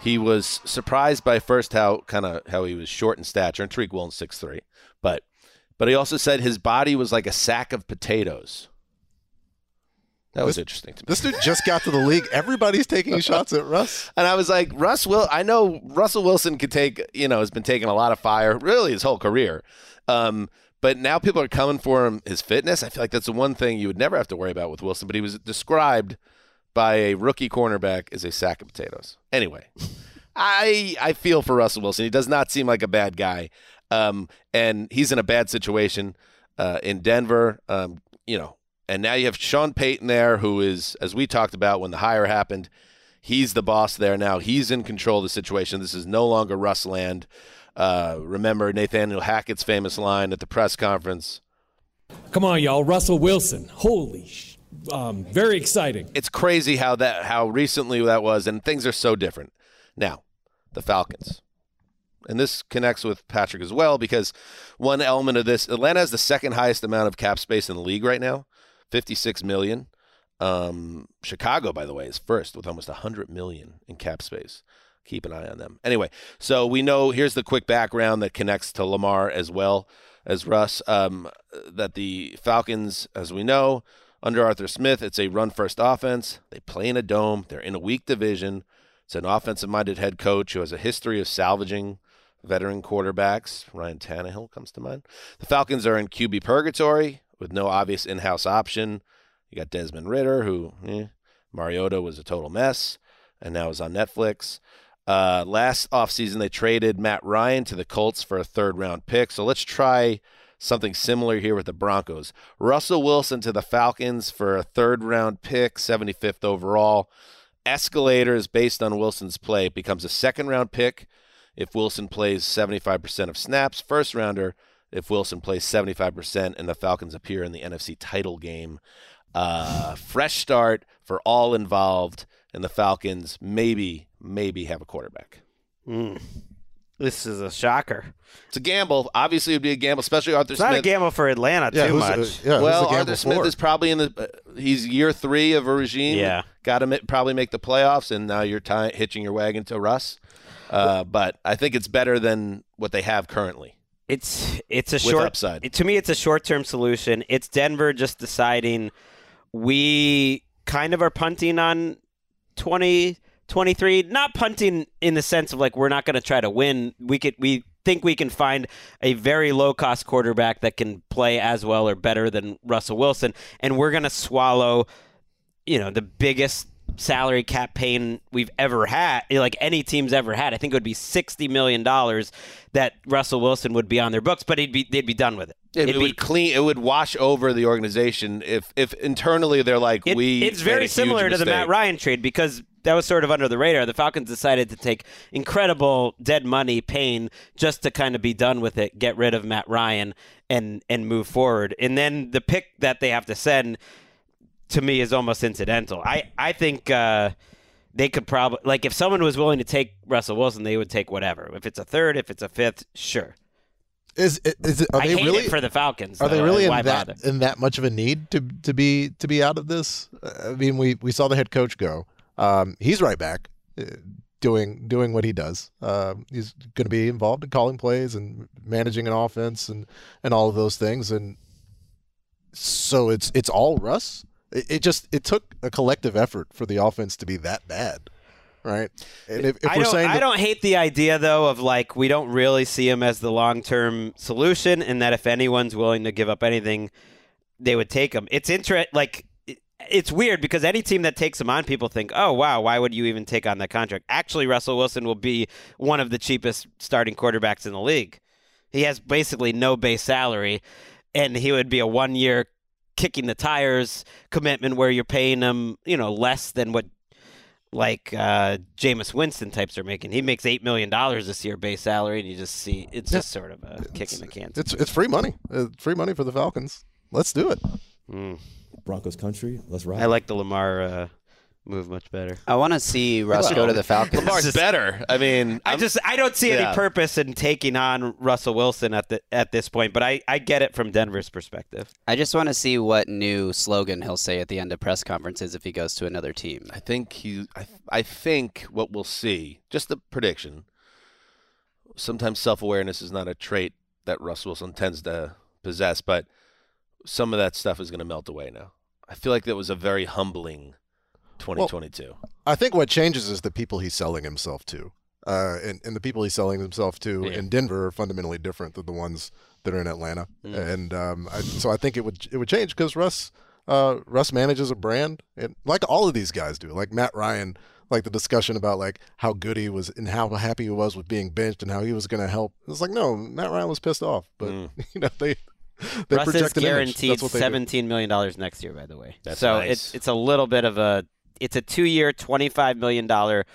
he was surprised by first how kind of how he was short in stature, and Tariq Woolen's six three, but but he also said his body was like a sack of potatoes. That was interesting to me. This dude just got to the league. Everybody's taking shots at Russ. And I was like, Russ will. I know Russell Wilson could take. You know, has been taking a lot of fire, really his whole career. Um, but now people are coming for him. His fitness. I feel like that's the one thing you would never have to worry about with Wilson. But he was described by a rookie cornerback is a sack of potatoes. Anyway, I I feel for Russell Wilson. He does not seem like a bad guy, um, and he's in a bad situation uh, in Denver. Um, you know, and now you have Sean Payton there, who is, as we talked about when the hire happened, he's the boss there now. He's in control of the situation. This is no longer Russ land. Uh, remember Nathaniel Hackett's famous line at the press conference. Come on, y'all. Russell Wilson. Holy sh- um, very exciting. It's crazy how that how recently that was, and things are so different now. The Falcons, and this connects with Patrick as well because one element of this, Atlanta has the second highest amount of cap space in the league right now, fifty six million. Um, Chicago, by the way, is first with almost hundred million in cap space. Keep an eye on them. Anyway, so we know here's the quick background that connects to Lamar as well as Russ. Um, that the Falcons, as we know, under Arthur Smith, it's a run first offense. They play in a dome. They're in a weak division. It's an offensive minded head coach who has a history of salvaging veteran quarterbacks. Ryan Tannehill comes to mind. The Falcons are in QB purgatory with no obvious in house option. You got Desmond Ridder, who eh, Mariota was a total mess and now is on Netflix. Uh, last offseason, they traded Matt Ryan to the Colts for a third round pick. So let's try something similar here with the Broncos. Russell Wilson to the Falcons for a third round pick, 75th overall. Escalators based on Wilson's play becomes a second round pick if Wilson plays 75% of snaps, first rounder if Wilson plays 75% and the Falcons appear in the NFC title game. Uh, fresh start for all involved, and the Falcons maybe, maybe have a quarterback. This is a shocker. It's a gamble. Obviously, it would be a gamble, especially Arthur It's not a gamble for Atlanta Yeah, too who's, much. uh, yeah, well, the gamble Arthur Smith for? is probably in the. Uh, he's year three of a regime. Yeah. got to probably make the playoffs, and now you're ty- hitching your wagon to Russ. Uh, but I think it's better than what they have currently. It's it's a With short upside. To me, it's a short term solution. It's Denver just deciding we kind of are punting on 2023. Not punting in the sense of like we're not going to try to win. We could we think we can find a very low cost quarterback that can play as well or better than Russell Wilson, and we're going to swallow, you know, the biggest salary cap pain we've ever had, like any team's ever had. I think it would be sixty million dollars that Russell Wilson would be on their books, but he'd be they'd be done with it. It, It'd be- clean. It would wash over the organization if if internally they're like It- we. it's very similar to the Matt. Ryan trade because that was sort of under the radar. The Falcons decided to take incredible dead money pain just to kind of be done with it, get rid of Matt Ryan, and and move forward. And then the pick that they have to send to me is almost incidental. I I think. Uh, they could probably like if someone was willing to take Russell Wilson, they would take whatever. If it's a third, if it's a fifth, sure. Is is it? Are I they really? for the Falcons. Are they really in that bother? in that much of a need to to be to be out of this? I mean, we we saw the head coach go. Um, he's right back, uh, doing doing what he does. Um, he's going to be involved in calling plays and managing an offense and and all of those things. And so it's it's all Russ. It, it just it took a collective effort for the offense to be that bad, right? And if, if I we're don't, saying I don't hate the idea though of like we don't really see him as the long term solution, and that if anyone's willing to give up anything, they would take him. It's inter- like it's weird because any team that takes him on, people think, oh wow, why would you even take on that contract? Actually, Russell Wilson will be one of the cheapest starting quarterbacks in the league. He has basically no base salary, and he would be a one year kicking the tires commitment where you're paying him, you know, less than what like uh Jameis Winston types are making. He makes eight million dollars this year base salary, and you just see it's just sort of a kick in the can. it's it's free money, uh, free money for the Falcons. Let's do it. Broncos country. Let's ride. I like the Lamar uh, move much better. I want to see Russ go to the Falcons. Lamar's better. I mean, I I'm- just I don't see yeah. any purpose in taking on Russell Wilson at the at this point, but I, I get it from Denver's perspective. I just want to see what new slogan he'll say at the end of press conferences if he goes to another team. I think he. I, I think what we'll see, just the prediction. Sometimes self-awareness is not a trait that Russ Wilson tends to possess, but some of that stuff is going to melt away now. I feel like that was a very humbling 2022. I think what changes is the people he's selling himself to. Uh, and, and the people he's selling himself to Yeah. in Denver are fundamentally different than the ones that are in Atlanta. And um, I, so I think it would it would change because Russ uh, Russ manages a brand, and like all of these guys do. Like Matt Ryan, like the discussion about like how good he was and how happy he was with being benched and how he was going to help. It's like no, Matt Ryan was pissed off, but you know they they Russ is project an image. guaranteed That's what they do. seventeen million dollars next year. By the way, That's so nice. it's it's a little bit of a it's a two year, twenty five million dollar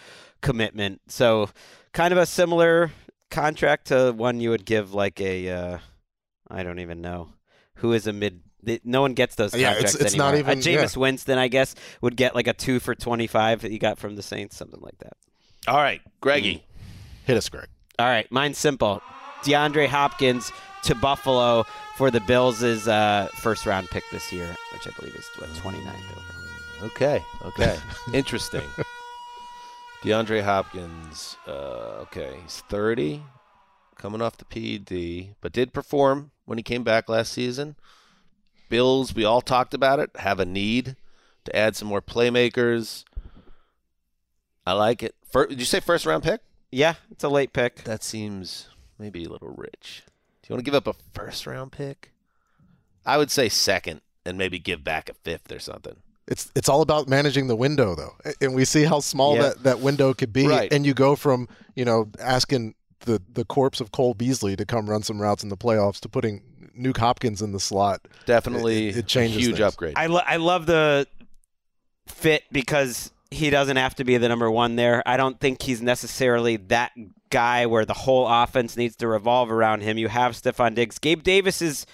commitment. So kind of a similar contract to one you would give like a uh, I don't even know who is a mid. th- No one gets those Yeah, contracts it's- it's not anymore. even- a Jameis Winston, I guess, would get like a two for twenty five that he got from the Saints, something like that. All right, Greggy. Hit us, Greg. All right, mine's simple. DeAndre Hopkins to Buffalo for the Bills' uh, first round pick this year, which I believe is what 29th over. Okay. Okay. Interesting. DeAndre Hopkins. Uh, okay, he's 30, coming off the PED, but did perform when he came back last season. Bills, we all talked about it, have a need to add some more playmakers. I like it. Fir did you say first round pick? Yeah, it's a late pick. That seems maybe a little rich. Do you want to give up a first round pick? I would say second and maybe give back a fifth or something. It's it's all about managing the window though, and we see how small Yeah. that, that window could be. Right. And you go from you know asking the the corpse of Cole Beasley to come run some routes in the playoffs to putting Nuke Hopkins in the slot. Definitely It- it changes a huge things. upgrade. I, lo- I love the fit because he doesn't have to be the number one there. I don't think he's necessarily that guy where the whole offense needs to revolve around him. You have Stefon Diggs. Gabe Davis is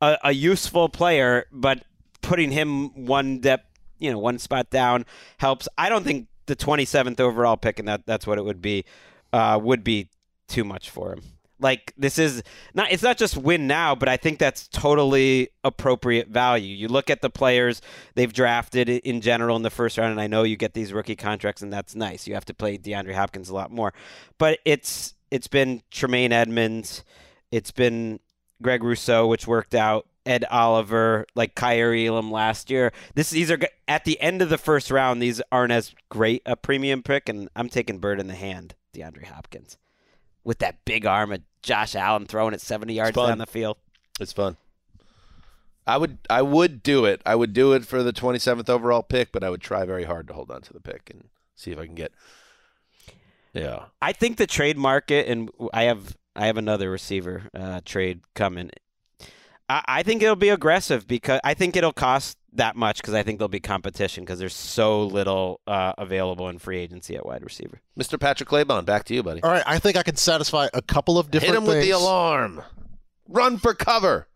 a, a useful player, but putting him one depth, you know, one spot down helps. I don't think the 27th overall pick, and that that's what it would be, uh, would be too much for him. Like this is not it's not just win now, but I think that's totally appropriate value. You look at the players they've drafted in general in the first round, and I know you get these rookie contracts, and that's nice. You have to play DeAndre Hopkins a lot more, but it's it's been Tremaine Edmunds, it's been Greg Rousseau, which worked out. Ed Oliver, like Kaiir Elam last year. This these are at the end of the first round. These aren't as great a premium pick, and I'm taking bird in the hand, DeAndre Hopkins with that big arm of Josh Allen throwing it 70 yards down the field. It's fun. I would I would do it. I would do it for the 27th overall pick, but I would try very hard to hold on to the pick and see if I can get. Yeah. I think the trade market, and I have I have another receiver uh, trade coming. I, I think it'll be aggressive because I think it'll cost that much because I think there'll be competition because there's so little uh, available in free agency at wide receiver. Mr. Patrick Claybon, back to you, buddy. All right, I think I can satisfy a couple of different Hit him with the alarm. Run for cover.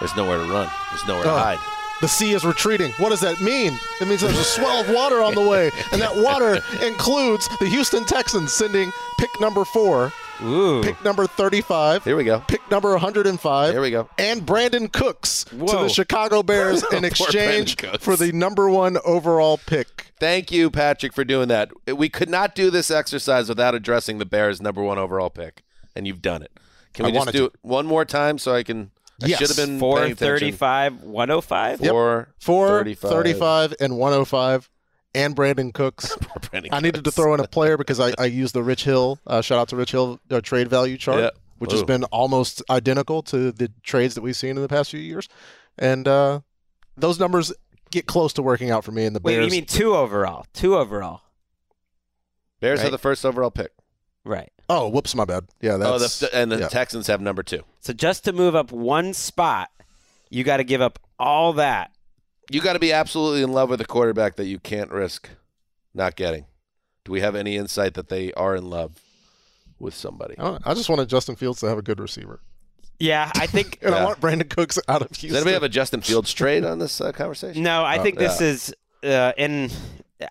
There's nowhere to run. There's nowhere to Oh. hide. The sea is retreating. What does that mean? It means there's a swell of water on the way, and that water includes the Houston Texans sending pick number four, Ooh, pick number 35, Here we go. pick number 105, Here we go. and Brandin Cooks to the Chicago Bears in exchange for the number one overall pick. Thank you, Patrick, for doing that. We could not do this exercise without addressing the Bears' number one overall pick, and you've done it. Can I we just do to. it one more time so I can? I Yes. should have been four paying attention. thirty-five, one hundred five. Four, Four, 35. 35, and 105, and Brandin Cooks. Poor Brandin I needed to throw in a player because I, I used the Rich Hill, uh, shout out to Rich Hill uh, trade value chart, Yeah. which Ooh. has been almost identical to the trades that we've seen in the past few years. And uh, those numbers get close to working out for me in the Wait, Bears. you mean two overall? Two overall, Bears Right. have the first overall pick. right? oh, whoops, my bad. Yeah, Oh, that's. the, and the yeah. Texans have number two. So just to move up one spot, you got to give up all that. You got to be absolutely in love with a quarterback that you can't risk not getting. Do we have any insight that they are in love with somebody? I, just wanted Justin Fields to have a good receiver. Yeah, I think And Yeah. I want Brandin Cooks out of Does Houston. anybody have a Justin Fields trade on this uh, conversation? No, I Oh, think this yeah. is, uh, and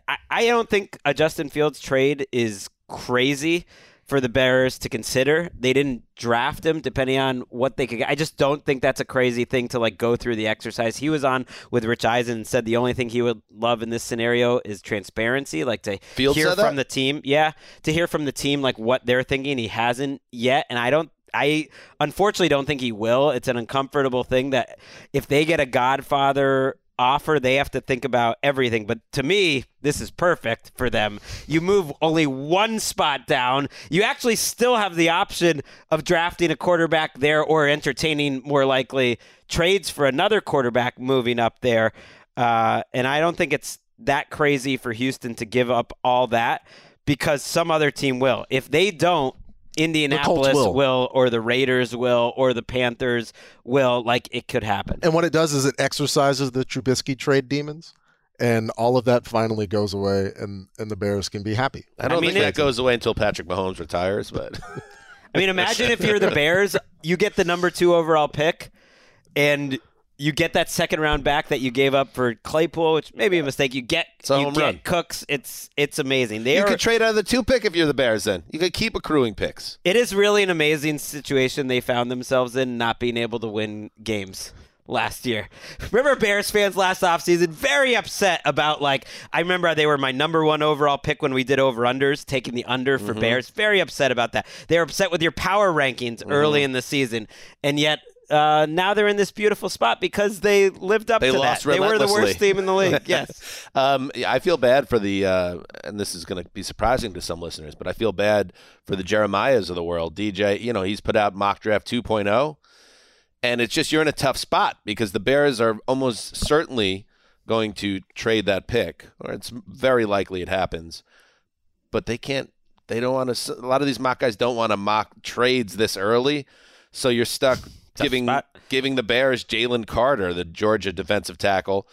I, I don't think a Justin Fields trade is crazy for the Bears to consider. They didn't draft him depending on what they could get. I just don't think that's a crazy thing to like go through the exercise. He was on with Rich Eisen and said the only thing he would love in this scenario is transparency, like to Fields hear from the team. Yeah, to hear from the team like what they're thinking. He hasn't yet, and I don't. I unfortunately don't think he will. It's an uncomfortable thing that if they get a Godfather offer, they have to think about everything. But to me, this is perfect for them. You move only one spot down. You actually still have the option of drafting a quarterback there or entertaining more likely trades for another quarterback moving up there. Uh, and I don't think it's that crazy for Houston to give up all that because some other team will. If they don't, Indianapolis will. will. or the Raiders will, or the Panthers will. Like it could happen. And what it does is it exercises the Trubisky trade demons, and all of that finally goes away, and, and the Bears can be happy. I don't I mean, think that it- goes away until Patrick Mahomes retires, but I mean, imagine if you're the Bears, you get the number two overall pick, and you get that second round back that you gave up for Claypool, which may be a mistake. You get you get run. Cooks. It's it's amazing. They you are. could trade out of the two pick if you're the Bears. Then you could keep accruing picks. it is really an amazing situation they found themselves in, not being able to win games last year. Remember Bears fans last offseason very upset about like I remember they were my number 1 overall pick when we did over unders, taking the under Mm-hmm. for Bears. Very upset about that. They were upset with your power rankings Mm-hmm. early in the season. And yet uh, now they're in this beautiful spot because they lived up They to lost that. They were the worst team in the league. Yes. Um, I feel bad for the, uh, and this is going to be surprising to some listeners, but I feel bad for the Jeremiahs of the world. DJ, you know, he's put out mock draft 2.0, and it's just you're in a tough spot because the Bears are almost certainly going to trade that pick, or it's very likely it happens, but they can't. They don't want to. A lot of these mock guys don't want to mock trades this early, so you're stuck giving spot. giving the Bears Jalen Carter, the Georgia defensive tackle,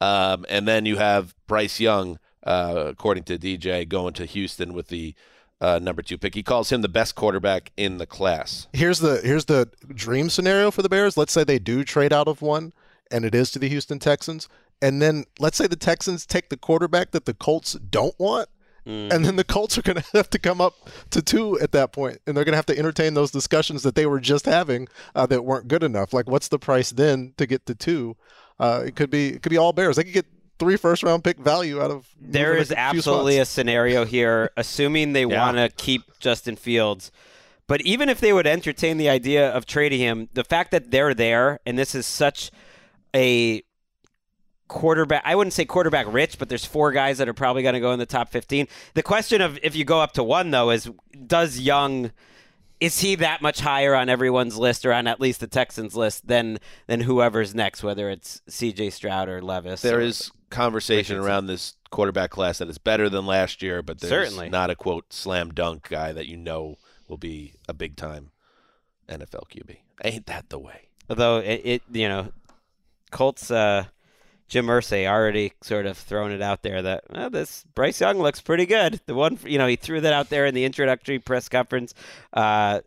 um, and then you have Bryce Young, uh, according to DJ, going to Houston with the uh, number two pick. He calls him the best quarterback in the class. Here's the here's the dream scenario for the Bears. Let's say they do trade out of one, and it is to the Houston Texans, and then let's say the Texans take the quarterback that the Colts don't want. And then the Colts are going to have to come up to two at that point, and they're going to have to entertain those discussions that they were just having uh, that weren't good enough. Like, what's the price then to get to two? Uh, it could be it could be all Bears. They could get three first round pick value out of. There moving a few absolutely a scenario here, assuming they want to keep Justin Fields. But even if they would entertain the idea of trading him, the fact that they're there and this is such a quarterback I wouldn't say quarterback rich, but there's four guys that are probably going to go in the top 15. The question of if you go up to 1 though is does Young is he that much higher on everyone's list or on at least the Texans list than than whoever's next, whether it's C.J. Stroud or Levis? There or- is conversation around this quarterback class that is better than last year, but there's Certainly. not a quote slam dunk guy that you know will be a big time NFL QB. Ain't that the way? although it, it you know, Colts. Uh, Jim Irsay already sort of thrown it out there that well, this Bryce Young looks pretty good. The one, you know, he threw that out there in the introductory press conference uh,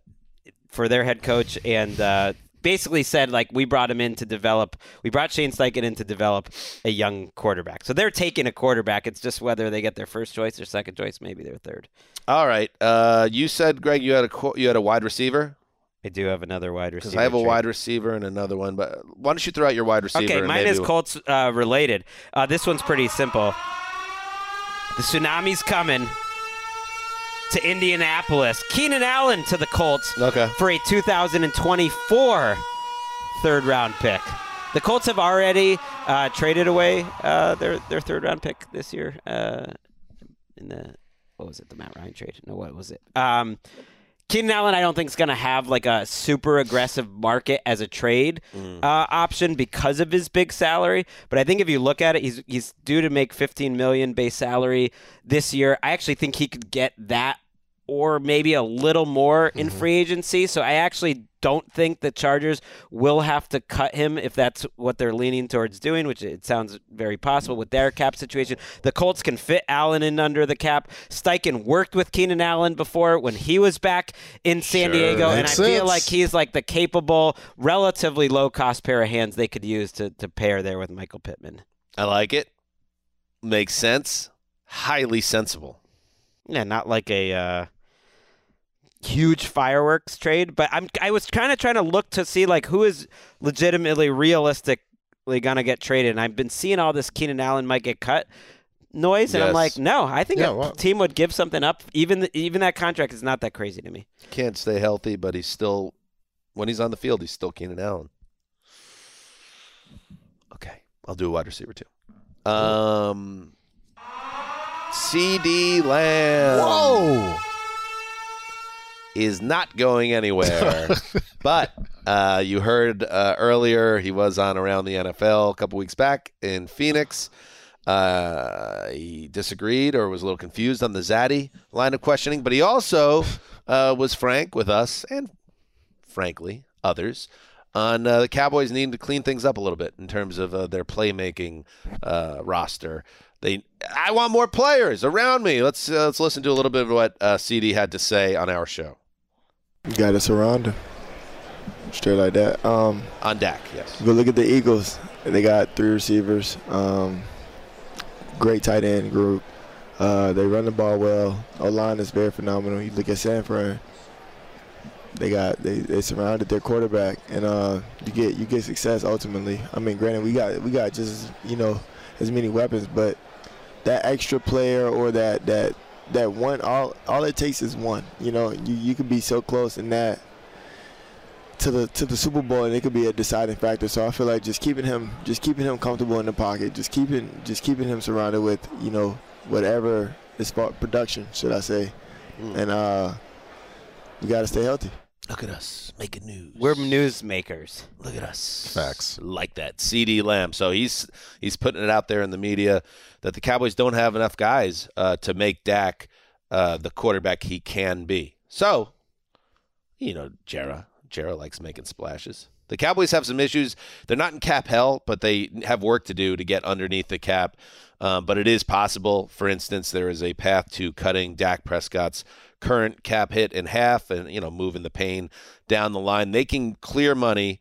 for their head coach, and uh, basically said like we brought him in to develop. We brought Shane Steichen in to develop a young quarterback. So they're taking a quarterback. It's just whether they get their first choice or second choice, maybe their third. All right. Uh, you said, Greg, you had a you had a wide receiver I do have another wide receiver. because I have a trade. wide receiver and another one. But why don't you throw out your wide receiver? Okay, mine is Colts uh, related. Uh, this one's pretty simple. The tsunami's coming to Indianapolis. Keenan Allen to the Colts Okay. for a 2024 third round pick. The Colts have already uh, traded away uh, their their third round pick this year uh, in the what was it the Matt Ryan trade? No, what was it? Um, Keenan Allen, I don't think is going to have like a super aggressive market as a trade uh, option because of his big salary. But I think if you look at it, he's he's due to make 15 million base salary this year. I actually think he could get that or maybe a little more in free agency. So I actually don't think the Chargers will have to cut him if that's what they're leaning towards doing, which it sounds very possible with their cap situation. The Colts can fit Allen in under the cap. Steichen worked with Keenan Allen before when he was back in San Sure. Diego, and I Makes feel like he's like the capable, relatively low cost pair of hands they could use to, to pair there with Michael Pittman. I like it. Makes sense. Highly sensible. Yeah, not like a uh, huge fireworks trade, but I'm I was kind of trying to look to see like who is legitimately realistically gonna get traded. And I've been seeing all this Keenan Allen might get cut noise, and I'm like, no, I think Yeah, a well- team would give something up. Even even that contract is not that crazy to me. Can't stay healthy, but he's still when he's on the field, he's still Keenan Allen. Okay, I'll do a wide receiver too. Um, CeeDee Lamb. Whoa! Is not going anywhere. but uh, you heard uh, earlier he was on around the NFL a couple weeks back in Phoenix. Uh, he disagreed or was a little confused on the Zaddy line of questioning, but he also uh, was frank with us and, frankly, others on uh, the Cowboys needing to clean things up a little bit in terms of uh, their playmaking uh, roster. They, I want more players around me. Let's uh, let's listen to a little bit of what uh, CeeDee had to say on our show. You got to surround him. Straight like that. Um, On Dak, yes. Go look at the Eagles. They got three receivers. Um, great tight end group. Uh, they run the ball well. O line is very phenomenal. You look at San Fran. They got they, they surrounded their quarterback, and uh, you get you get success ultimately. I mean, granted, we got we got just you know as many weapons, but that extra player or that that that one all all it takes is one. You know, you you could be so close in that to the to the Super Bowl, and it could be a deciding factor. So I feel like just keeping him, just keeping him comfortable in the pocket, just keeping just keeping him surrounded with you know whatever is for production, should I say, and uh, you got to stay healthy. Look at us making news. We're newsmakers. Look at us. Facts. Like that. CeeDee Lamb. So he's he's putting it out there in the media that the Cowboys don't have enough guys uh, to make Dak uh, the quarterback he can be. So, you know, Jera. Jera likes making splashes. The Cowboys have some issues. They're not in cap hell, but they have work to do to get underneath the cap. Um, but it is possible. For instance, there is a path to cutting Dak Prescott's current cap hit in half, and you know, moving the pain down the line. They can clear money,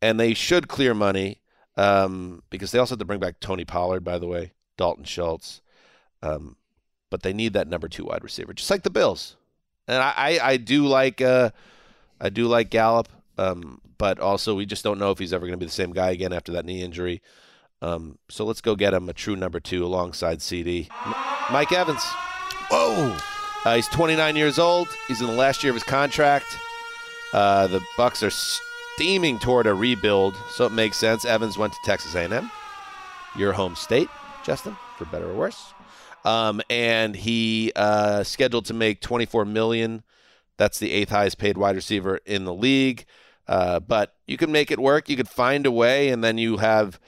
and they should clear money um, because they also have to bring back Tony Pollard, by the way, Dalton Schultz. Um, but they need that number two wide receiver, just like the Bills. And I, I, I do like uh, I do like Gallup, um, but also we just don't know if he's ever going to be the same guy again after that knee injury. Um, so let's go get him a true number two alongside CeeDee. M- Mike Evans. Whoa! Uh, he's 29 years old. He's in the last year of his contract. Uh, the Bucs are steaming toward a rebuild, so it makes sense. Evans went to Texas A&M, your home state, Justin, for better or worse. Um, and he uh, scheduled to make 24 million That's the eighth highest paid wide receiver in the league. Uh, but you can make it work. You could find a way, and then you have,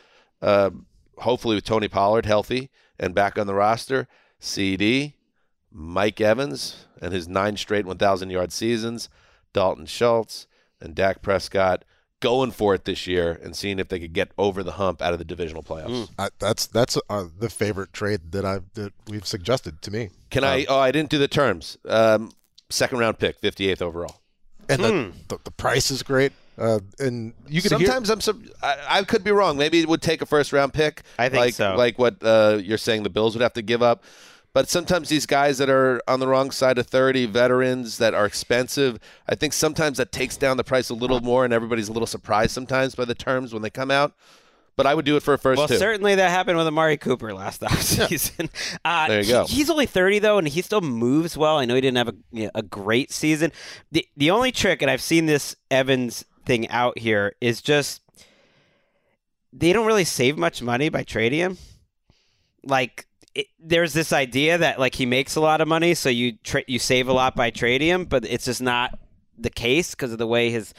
uh, hopefully, with Tony Pollard healthy and back on the roster, CeeDee, Mike Evans, and his nine straight 1,000 yard seasons, Dalton Schultz, and Dak Prescott going for it this year and seeing if they could get over the hump out of the divisional playoffs. I, that's that's uh, the favorite trade that I've that we've suggested to me. Can I? Oh, I didn't do the terms. Um, second round pick, 58th overall. And the, the, the price is great. Uh, and you can Sometimes I'm. Sub- I, I could be wrong. Maybe it would take a first round pick. I think like, so. Like what uh, you're saying, the Bills would have to give up. But sometimes these guys that are on the wrong side of 30, veterans that are expensive, I think sometimes that takes down the price a little more, and everybody's a little surprised sometimes by the terms when they come out. But I would do it for a first Well, two. certainly that happened with Amari Cooper last offseason. Uh, There you he- go. he's only 30, though, and he still moves well. I know he didn't have a, you know, a great season. The, the only trick, and I've seen this Evans thing out here, is just they don't really save much money by trading him. Like, it, there's this idea that like he makes a lot of money, so you tra- you save a lot by trading him, but it's just not the case because of the way his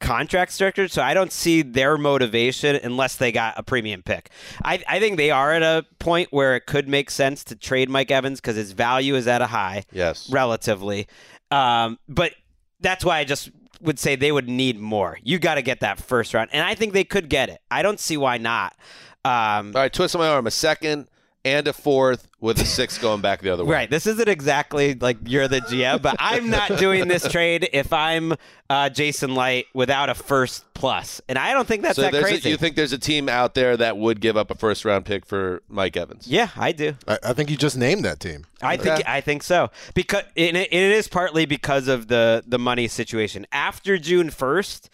contract structure. So I don't see their motivation unless they got a premium pick. I, I think they are at a point where it could make sense to trade Mike Evans because his value is at a high yes. relatively. Um, but that's why I just would say they would need more. You got to get that first round, and I think they could get it. I don't see why not. Um, All right, twist my arm. A second and a fourth with a six going back the other way. Right. This isn't exactly like you're the GM, but I'm not doing this trade if I'm uh, Jason Licht without a first plus, and I don't think that's so that there's a, crazy. you think there's a team out there that would give up a first round pick for Mike Evans? yeah, I do. I, I think you just named that team. I think I think so because it, it is partly because of the the money situation. After June first,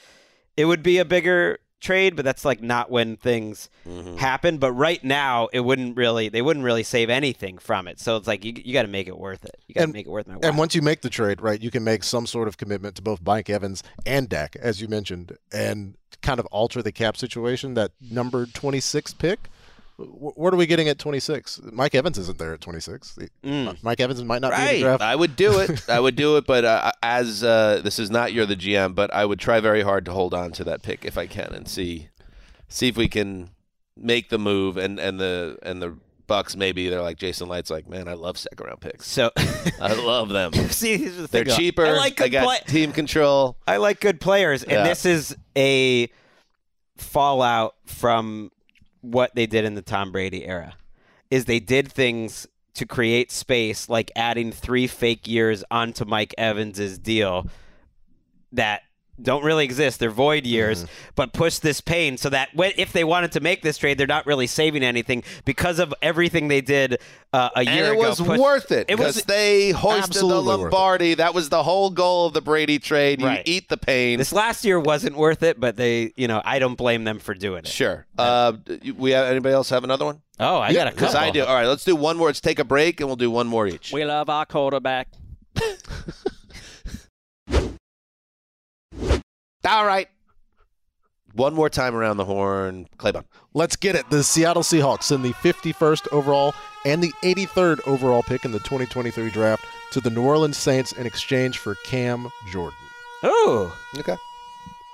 it would be a bigger trade, but that's like not when things Mm-hmm. happen. But right now, it wouldn't really they wouldn't really save anything from it. So it's like you you got to make it worth it. You got to And- make it worth my while. And once you make the trade, right, you can make some sort of commitment to both Mike Evans and Dak, as you mentioned, and kind of alter the cap situation. That number 26 pick. Wh- What are we getting at 26? Mike Evans isn't there at 26. Mike Evans might not be in the draft. I would do it. I would do it, but uh, as uh, this is not you're the GM, but I would try very hard to hold on to that pick if I can and see see if we can make the move and and the and the Bucs maybe they're like Jason Licht's like, man, I love second round picks. so I love them. see, here's the They're thing, though. cheaper. I like I good got play- team control. I like good players, and Yeah. this is a fallout from what they did in the Tom Brady era. Is they did things to create space, like adding three fake years onto Mike Evans's deal that don't really exist. They're void years, but push this pain so that when, if they wanted to make this trade, they're not really saving anything because of everything they did uh, a year And it ago. was Push- worth it It was they hoisted the absolutely worth it. Lombardi. That was the whole goal of the Brady trade. You Right. eat the pain. This last year wasn't worth it, but they, you know, I don't blame them for doing it. Sure. Uh, we have anybody else have another one? Oh, I got a Because couple. I do. All right, let's do one more. Let's take a break and we'll do one more each. We love our quarterback. All right. One more time around the horn, Claybon. Let's get it. The Seattle Seahawks send the 51st overall and the 83rd overall pick in the 2023 draft to the New Orleans Saints in exchange for Cam Jordan, Oh, Okay.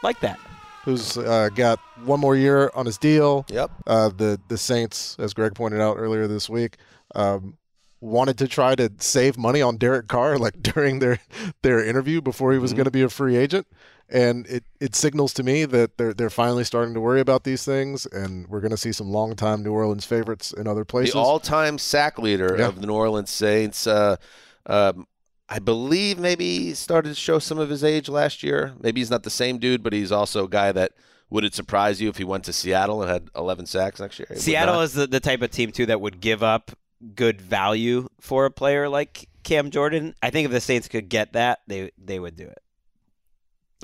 like that. who's uh, got one more year on his deal. Yep. Uh, the the Saints, as Greg pointed out earlier this week, um, wanted to try to save money on Derek Carr, like during their their interview before he was going to be a free agent, and it, it signals to me that they're they're finally starting to worry about these things, and we're going to see some longtime New Orleans favorites in other places. The all-time sack leader Yeah. of the New Orleans Saints. Uh, um, I believe maybe he started to show some of his age last year. Maybe he's not the same dude, but he's also a guy that would it surprise you if he went to Seattle and had 11 sacks next year? It Seattle is the, the type of team too that would give up good value for a player like Cam Jordan. I think if the Saints could get that, they they would do it.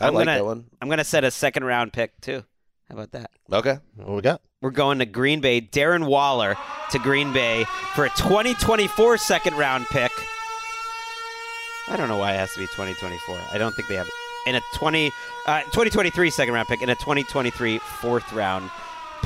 I I'm like gonna- that one. I'm gonna set a second round pick too. How about that? Okay. what we got? We're going to Green Bay. Darren Waller to Green Bay for a 2024 second round pick. I don't know why it has to be 2024. I don't think they have it. In a 20, uh, 2023 second round pick and a 2023 fourth round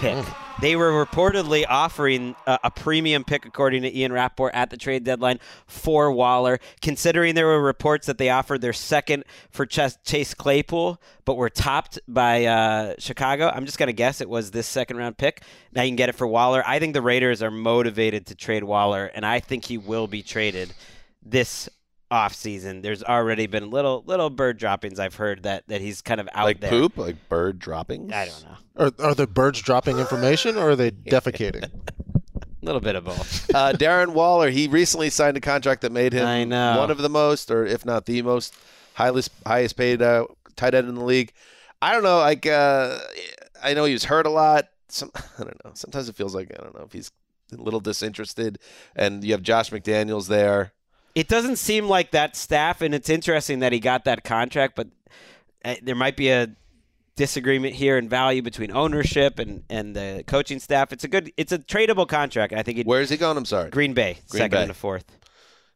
pick. They were reportedly offering a, a premium pick, according to Ian Rapoport, at the trade deadline for Waller. Considering there were reports that they offered their second for Chase Claypool, but were topped by uh, Chicago, I'm just going to guess it was this second round pick. Now you can get it for Waller. I think the Raiders are motivated to trade Waller, and I think he will be traded this off season. There's already been little little bird droppings I've heard that that he's kind of out like there. poop, like bird droppings. I don't know. Are, are the birds dropping information or are they defecating? A little bit of both. uh, Darren Waller, he recently signed a contract that made him I know. one of the most, or if not the most, highest highest paid uh, tight end in the league. I don't know. Like, uh, I know he was hurt a lot. Some, I don't know. Sometimes it feels like I don't know if he's a little disinterested. And you have Josh McDaniels there. It doesn't seem like that staff, and it's interesting that he got that contract, but uh, there might be a disagreement here in value between ownership and, and the coaching staff. It's a good, it's a tradable contract. I think it, Where's he going? I'm sorry. Green Bay, Green second Bay. and a fourth.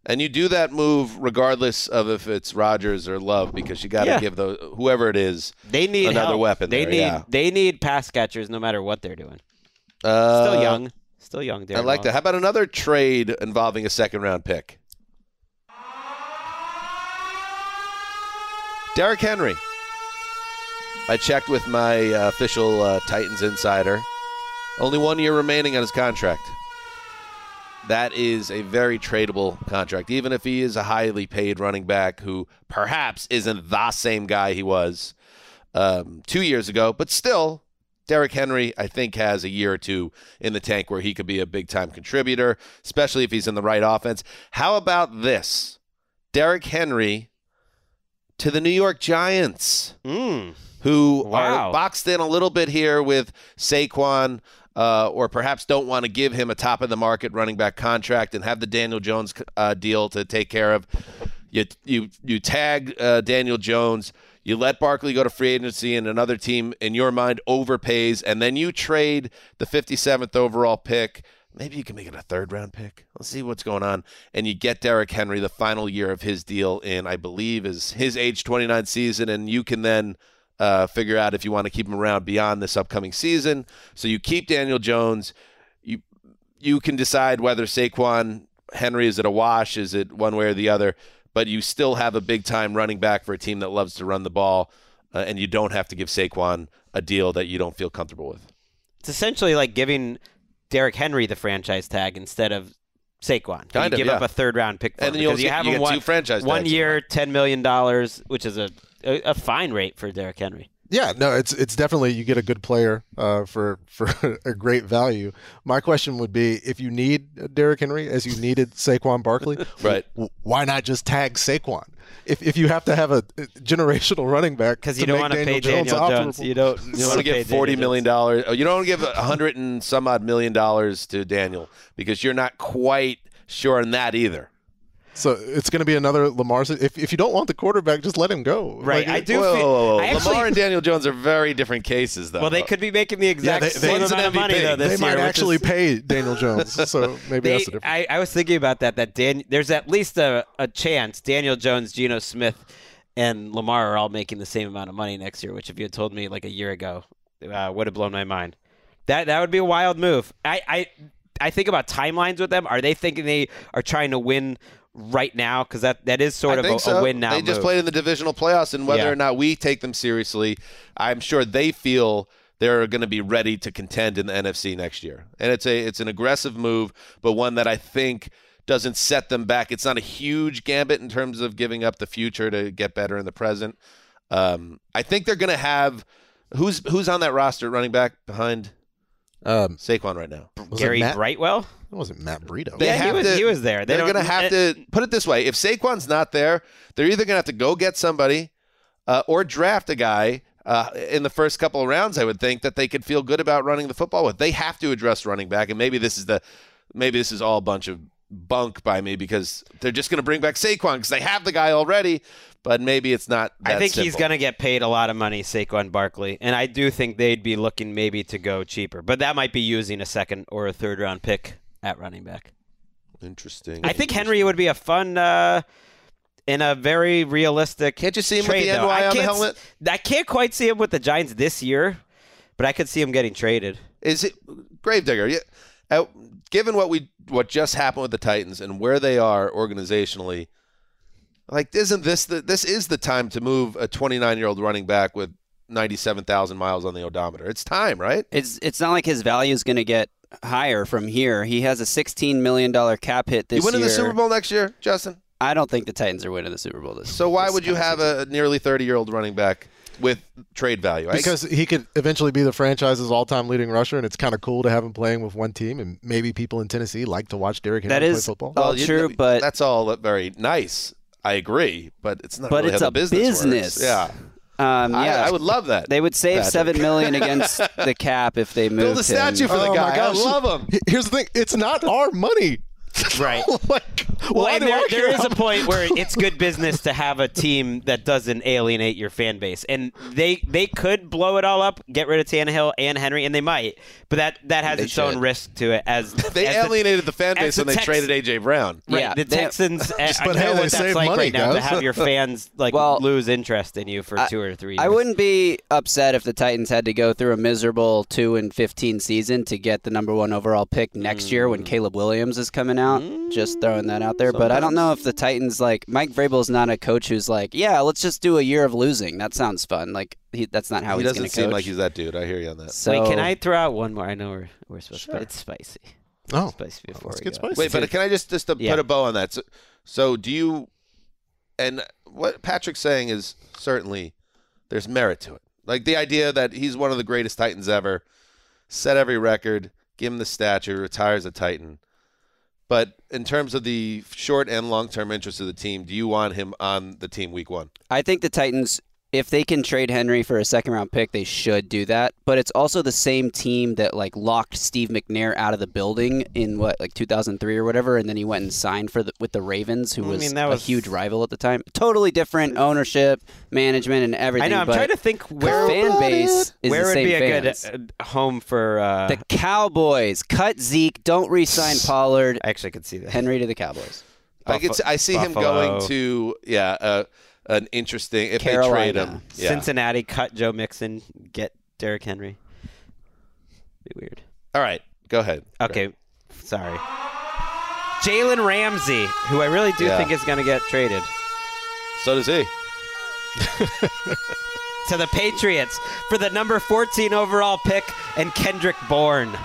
And you do that move regardless of if it's Rodgers or Love because you got to Yeah. give the whoever it is They need another help. weapon. They there, need yeah. they need pass catchers no matter what they're doing. Uh, Still young, still young. I Darren like that. Waller. How about another trade involving a second round pick? Derrick Henry. I checked with my uh, official uh, Titans insider. Only one year remaining on his contract. That is a very tradable contract, even if he is a highly paid running back who perhaps isn't the same guy he was um, two years ago, but still, Derrick Henry, I think, has a year or two in the tank where he could be a big time contributor, especially if he's in the right offense. How about this? Derrick Henry to the New York Giants, Mm. who Wow. are boxed in a little bit here with Saquon. Uh, or perhaps don't want to give him a top of the market running back contract and have the Daniel Jones uh, deal to take care of. You you you tag uh, Daniel Jones. You let Barkley go to free agency, and another team in your mind overpays, and then you trade the 57th overall pick. Maybe you can make it a third round pick. Let's see what's going on. And you get Derrick Henry the final year of his deal in, I believe, is his age 29 season, and you can then uh, figure out if you want to keep him around beyond this upcoming season. So you keep Daniel Jones. You you can decide whether Saquon Henry is it a wash, is it one way or the other, but you still have a big time running back for a team that loves to run the ball, uh, and you don't have to give Saquon a deal that you don't feel comfortable with. It's essentially like giving Derrick Henry the franchise tag instead of Saquon. Kind you of, give yeah. up a third round pick for And then you because you have you him one, two franchise one year, ten million dollars, which is a, a a fine rate for Derrick Henry. Yeah, no, it's it's definitely you get a good player uh, for for a great value. My question would be if you need Derrick Henry as you needed Saquon Barkley, Right. w- Why not just tag Saquon? If if you have to have a generational running back Because to you don't want to pay Jones Daniel Jones. You don't. You don't want wanna give pay forty Daniel million dollars. oh, You don't want to give a hundred and some odd million dollars to Daniel because you're not quite sure on that either. So it's going to be another Lamar. If if you don't want the quarterback, just let him go. Right, Like, I do Whoa, feel- whoa, whoa, whoa. I actually- Lamar and Daniel Jones are very different cases, though. Well, they could be making the exact they- same one's an amount of money MVP. though this They year. might which actually is- pay Daniel Jones. So maybe They, that's the difference. I, I was thinking about that. That Dan, there's at least a, a chance Daniel Jones, Geno Smith, and Lamar are all making the same amount of money next year. Which, if you had told me like a year ago, uh, would have blown my mind. That that would be a wild move. I, I I think about timelines with them. Are they thinking they are trying to win right now? Because that that is sort I of a, so. a win now. They just move. played in the divisional playoffs, and whether Yeah. or not we take them seriously, I'm sure they feel they're going to be ready to contend in the NFC next year. And it's a it's an aggressive move, but one that I think doesn't set them back. It's not a huge gambit in terms of giving up the future to get better in the present. Um, I think they're going to have who's who's on that roster running back behind um, Saquon right now. Gary? Brightwell. It wasn't Matt Breida. They Yeah, he was- to, he was there. They They are going to have uh, to put it this way: if Saquon's not there, they're either going to have to go get somebody uh, or draft a guy uh, in the first couple of rounds. I would think that they could feel good about running the football with. They have to address running back, and maybe this is the maybe this is all a bunch of bunk by me because they're just going to bring back Saquon because they have the guy already. But maybe it's not. That I think he's going to get paid a lot of money, Saquon Barkley, and I do think they'd be looking maybe to go cheaper, but that might be using a second or a third round pick at running back. Interesting. I think Henry would be a fun uh, and a very realistic. Can't you see him with the though. NY I on the can't helmet? I can't quite see him with the Giants this year, but I could see him getting traded. Is it Gravedigger? Yeah, uh, given what we what just happened with the Titans and where they are organizationally, like isn't this the this is the time to move a 29 year old running back with 97,000 miles on the odometer? It's time, right? It's it's not like his value is going to get higher from here. He has a 16 million dollar cap hit this year. you winning year. the Super Bowl next year, Justin? I don't think the Titans are winning the Super Bowl this. Year. So why this would you have a nearly 30 year old running back with trade value? I- Because he could eventually be the franchise's all-time leading rusher, and it's kind of cool to have him playing with one team. And maybe people in Tennessee like to watch Derrick Henry That play is football. all you- true, but that's all very nice. I agree, but it's not but really it's how a the business, business. works. Yeah. Um, I- yeah, I, would love that. They would save Patrick. seven million against the cap if they moved Build a statue him. for the Oh, guy. my gosh. I love him. Here's the thing: it's not our money. Right. like, Well, why and do there, I there care is how a point where it's good business to have a team that doesn't alienate your fan base, and they they could blow it all up, get rid of Tannehill and Henry, and they might, but that that has They its own risk to it. As They as alienated the, fan as base the when they traded AJ Brown. Right, Yeah, the they- Texans. I But know hey, they what that's like money, right now to have your fans like Well, lose interest in you for two or three. Years. I wouldn't be upset if the Titans had to go through a miserable two and fifteen season to get the number one overall pick next year Mm. when Caleb Williams is coming out. Just throwing that out there, but I don't know if the Titans like Mike Vrabel's not a coach who's like, yeah, let's just do a year of losing. That sounds fun. Like he, that's not how he he's doesn't going seem coach. like he's that dude. I hear you on that. so, Wait, can I throw out one more? I know we're we're supposed to. It's spicy. Oh, Spicy before let's get go. spicy. Wait, but can I just just Yeah. put a bow on that? So, so do you? And what Patrick's saying is certainly there's merit to it. Like the idea that he's one of the greatest Titans ever, set every record, give him the stature, retires a Titan. But in terms of the short and long term interest of the team, do you want him on the team week one? I think the Titans, if they can trade Henry for a second round pick, they should do that. But it's also the same team that like locked Steve McNair out of the building in what like 2003 or whatever, and then he went and signed for the, with the Ravens, who I was, mean, that was- a huge rival at the time. Totally different ownership, management, and everything. I know. I'm but trying to think where fan base is where the would same be a fans. good uh, home for. Uh, the Cowboys cut Zeke, don't re-sign Pollard, I actually could see that. Henry to the Cowboys. I could. Buffalo- I see him going to yeah, uh, an interesting if they trade Carolina. him. Yeah. Cincinnati cut Joe Mixon, get Derrick Henry. Be weird. All right, go ahead. Okay, sorry. Jalen Ramsey, who I really do Yeah. think is going to get traded So does he. to the Patriots for the number 14 overall pick and Kendrick Bourne.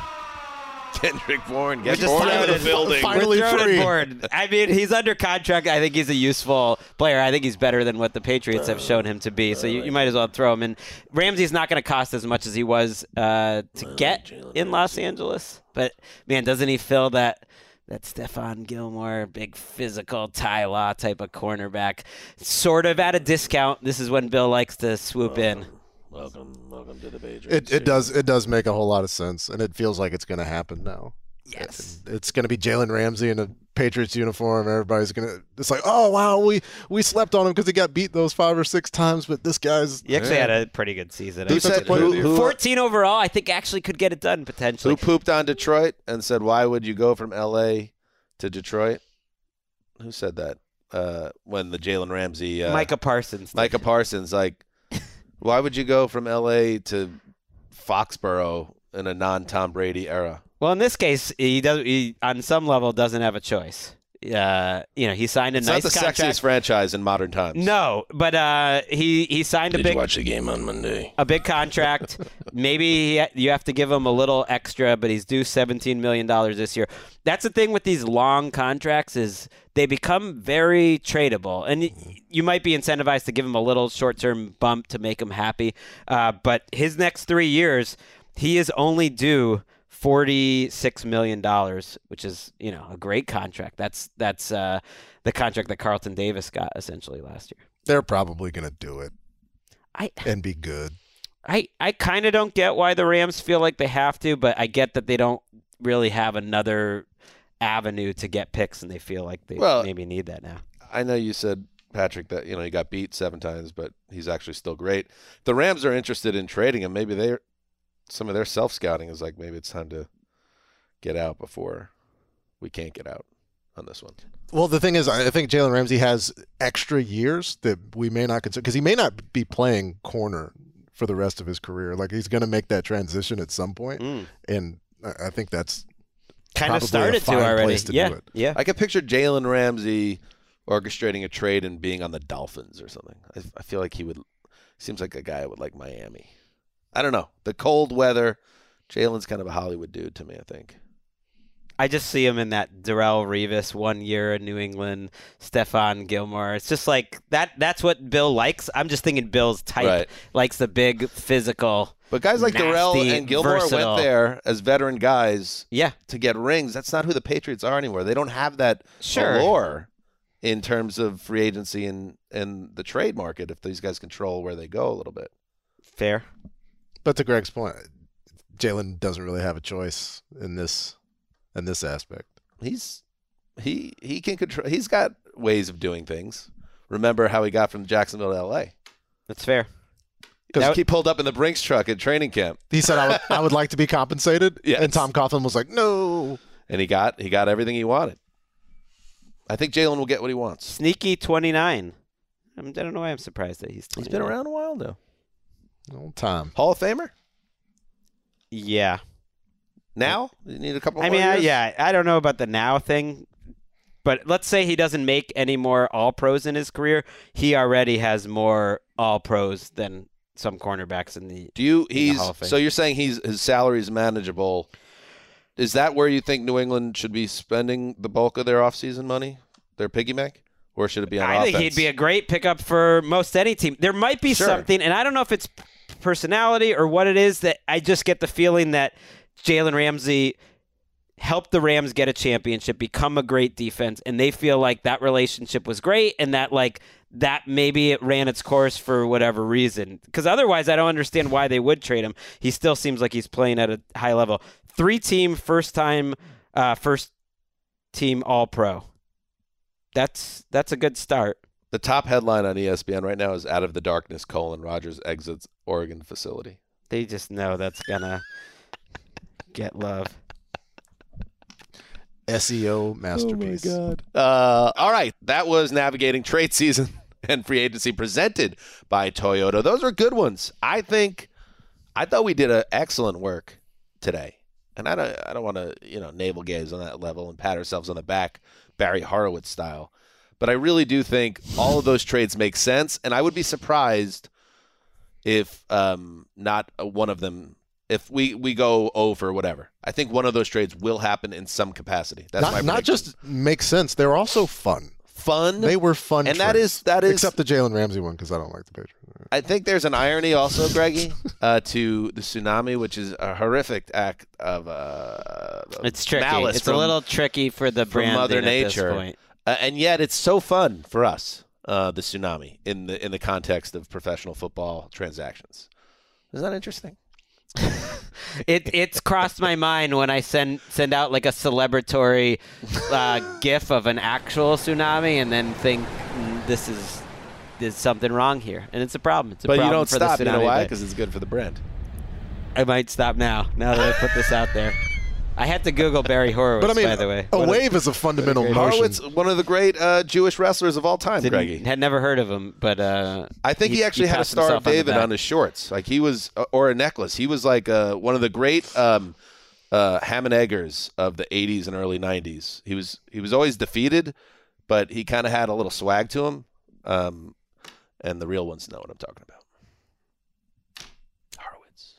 Kendrick Bourne, get just Bourne threw out of in. the building. Finally free. Bourne. I mean, he's under contract. I think he's a useful player. I think he's better than what the Patriots have shown him to be. So you, you might as well throw him in. Ramsey's not going to cost as much as he was uh, to get in Los Angeles. But man, doesn't he fill that? That Stephon Gilmore, big physical Ty Law type of cornerback, sort of at a discount. This is when Bill likes to swoop in. Welcome, welcome to the Patriots. It, it does it does make a whole lot of sense, and it feels like it's going to happen now. Yes. It's going to be Jalen Ramsey in a Patriots uniform. Everybody's going to. It's like, oh wow, we we slept on him because he got beat those five or six times, but this guy's. He actually had a pretty good season. Who said think. player of who, who, 14 overall, I think actually could get it done potentially. who pooped on Detroit and said, "Why would you go from L.A. to Detroit?" Who said that? Uh, when the Jalen Ramsey, uh, Micah Parsons. Micah Parsons, like, why would you go from L.A. to Foxborough in a non-Tom Brady era? Well, in this case, he does. He on some level doesn't have a choice. Uh, you know, he signed a It's nice not the contract. sexiest franchise in modern times. No, but uh, he he signed a big watch the game on Monday? a big contract. Maybe he, you have to give him a little extra, but he's due seventeen million dollars this year. That's the thing with these long contracts is they become very tradable, and you might be incentivized to give him a little short term bump to make him happy. Uh, but his next three years, he is only due. Forty-six million dollars, which is you know a great contract. That's that's uh, the contract that Carlton Davis got essentially last year. They're probably going to do it I and be good. I, I kind of don't get why the Rams feel like they have to, but I get that they don't really have another avenue to get picks, and they feel like they Well- maybe need that now. I know you said Patrick that you know he got beat seven times, but he's actually still great. The Rams are interested in trading him. Maybe they, some of their self scouting is like maybe it's time to get out before we can't get out on this one. Well, the thing is, I I think Jalen Ramsey has extra years that we may not consider because he may not be playing corner for the rest of his career. Like he's going to make that transition at some point, Mm. and I I think that's Kind of probably a started to fine already. place to do yeah, it. yeah. I could picture Jalen Ramsey orchestrating a trade and being on the Dolphins or something. I, I feel like he would. Seems like a guy would like Miami. I don't know. The cold weather. Jalen's kind of a Hollywood dude to me. I think. I just see him in that Darrelle Revis one year in New England, Stephon Gilmore. It's just like that. That's what Bill likes. I'm just thinking Bill's type Right. likes the big physical. But guys like Darrelle nasty, and Gilmore versatile. went there as veteran guys Yeah, to get rings. That's not who the Patriots are anymore. They don't have that Sure. allure in terms of free agency and and the trade market. If these guys control where they go a little bit. fair. But to Greg's point, Jalen doesn't really have a choice in this in this aspect. he's he he can control. He's got ways of doing things. Remember how he got from Jacksonville to L.A. That's fair. Because he pulled up in the Brinks truck at training camp, He said, "I would, I would like to be compensated," Yes. and Tom Coughlin was like, "No." and he got he got everything he wanted. I think Jalen will get what he wants. Sneaky 29. I'm, don't know why I'm surprised that he's. He's been around a while now. No time. Hall of Famer Yeah. now. You need a couple. I more mean, I, years? yeah, I don't know about the now thing, but let's say he doesn't make any more All Pros in his career. He already has more All Pros than some cornerbacks in the. Do you? He's Hall of Fame. so you're saying he's his salary is manageable. Is that where you think New England should be spending the bulk of their offseason money, their piggy bank, or should it be on I offense? think he'd be a great pickup for most any team. There might be Sure. something, and I don't know if it's personality or what it is that I just get the feeling that Jalen Ramsey helped the Rams get a championship, become a great defense, and they feel like that relationship was great, and that like that maybe it ran its course for whatever reason. Because otherwise, I don't understand why they would trade him. He still seems like he's playing at a high level. Three team, first time, uh, first team All Pro. That's that's a good start. The top headline on ESPN right now is "Out of the Darkness: colon Rodgers exits Oregon facility." They just know that's gonna get love. SEO masterpiece. Oh my Uh, all right, that was navigating trade season and free agency presented by Toyota. Those are good ones. I think. I thought we did a excellent work today, and I don't. I don't want to you know navel gaze on that level and pat ourselves on the back, Barry Horowitz style. But I really do think all of those trades make sense, and I would be surprised if um, not uh, one of them. If we, we go over whatever, I think one of those trades will happen in some capacity. That's my Not, not prediction. just make sense; they're also fun. fun. They were fun, and that trades. is that is. except the Jalen Ramsey one because I don't like the Patriots. I think there's an irony also, Greggy, uh, to the tsunami, which is a horrific act of uh, It's tricky. malice It's from, a little tricky for the brand Mother at Nature, this point. Uh, and yet it's so fun for us. Uh, the tsunami in the in the context of professional football transactions. Is that interesting? It it's crossed my mind when I send send out like a celebratory uh, GIF of an actual tsunami, and then think mm, this is there's something wrong here, and it's a problem. It's a But you problem don't for stop. The You know tsunami, why? Because it's good for the brand. I might stop now. Now that I put this out there, I had to Google Barry Horowitz. But I mean, by the way, a What wave is a fundamental motion. Horowitz, one of the great uh, Jewish wrestlers of all time, didn't- Greggy. had never heard of him, but uh, I think he, actually had a Star of himself on David on his shorts, like he was, uh, or a necklace. He was like uh, one of the great um, uh, ham and eggers of the '80s and early '90s. He was he was always defeated, but he kind of had a little swag to him. Um, and the real ones know what I'm talking about. Horowitz.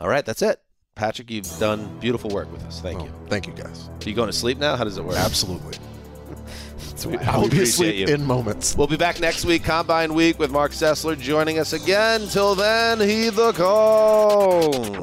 All right, that's it. Patrick, you've done beautiful work with us. Thank Oh, you. Thank you, guys. Are you going to sleep now? How does it work? Absolutely. We- I will be asleep you. in moments. We'll be back next week, Combine Week, with Marc Sessler joining us again. Till then, heed the call.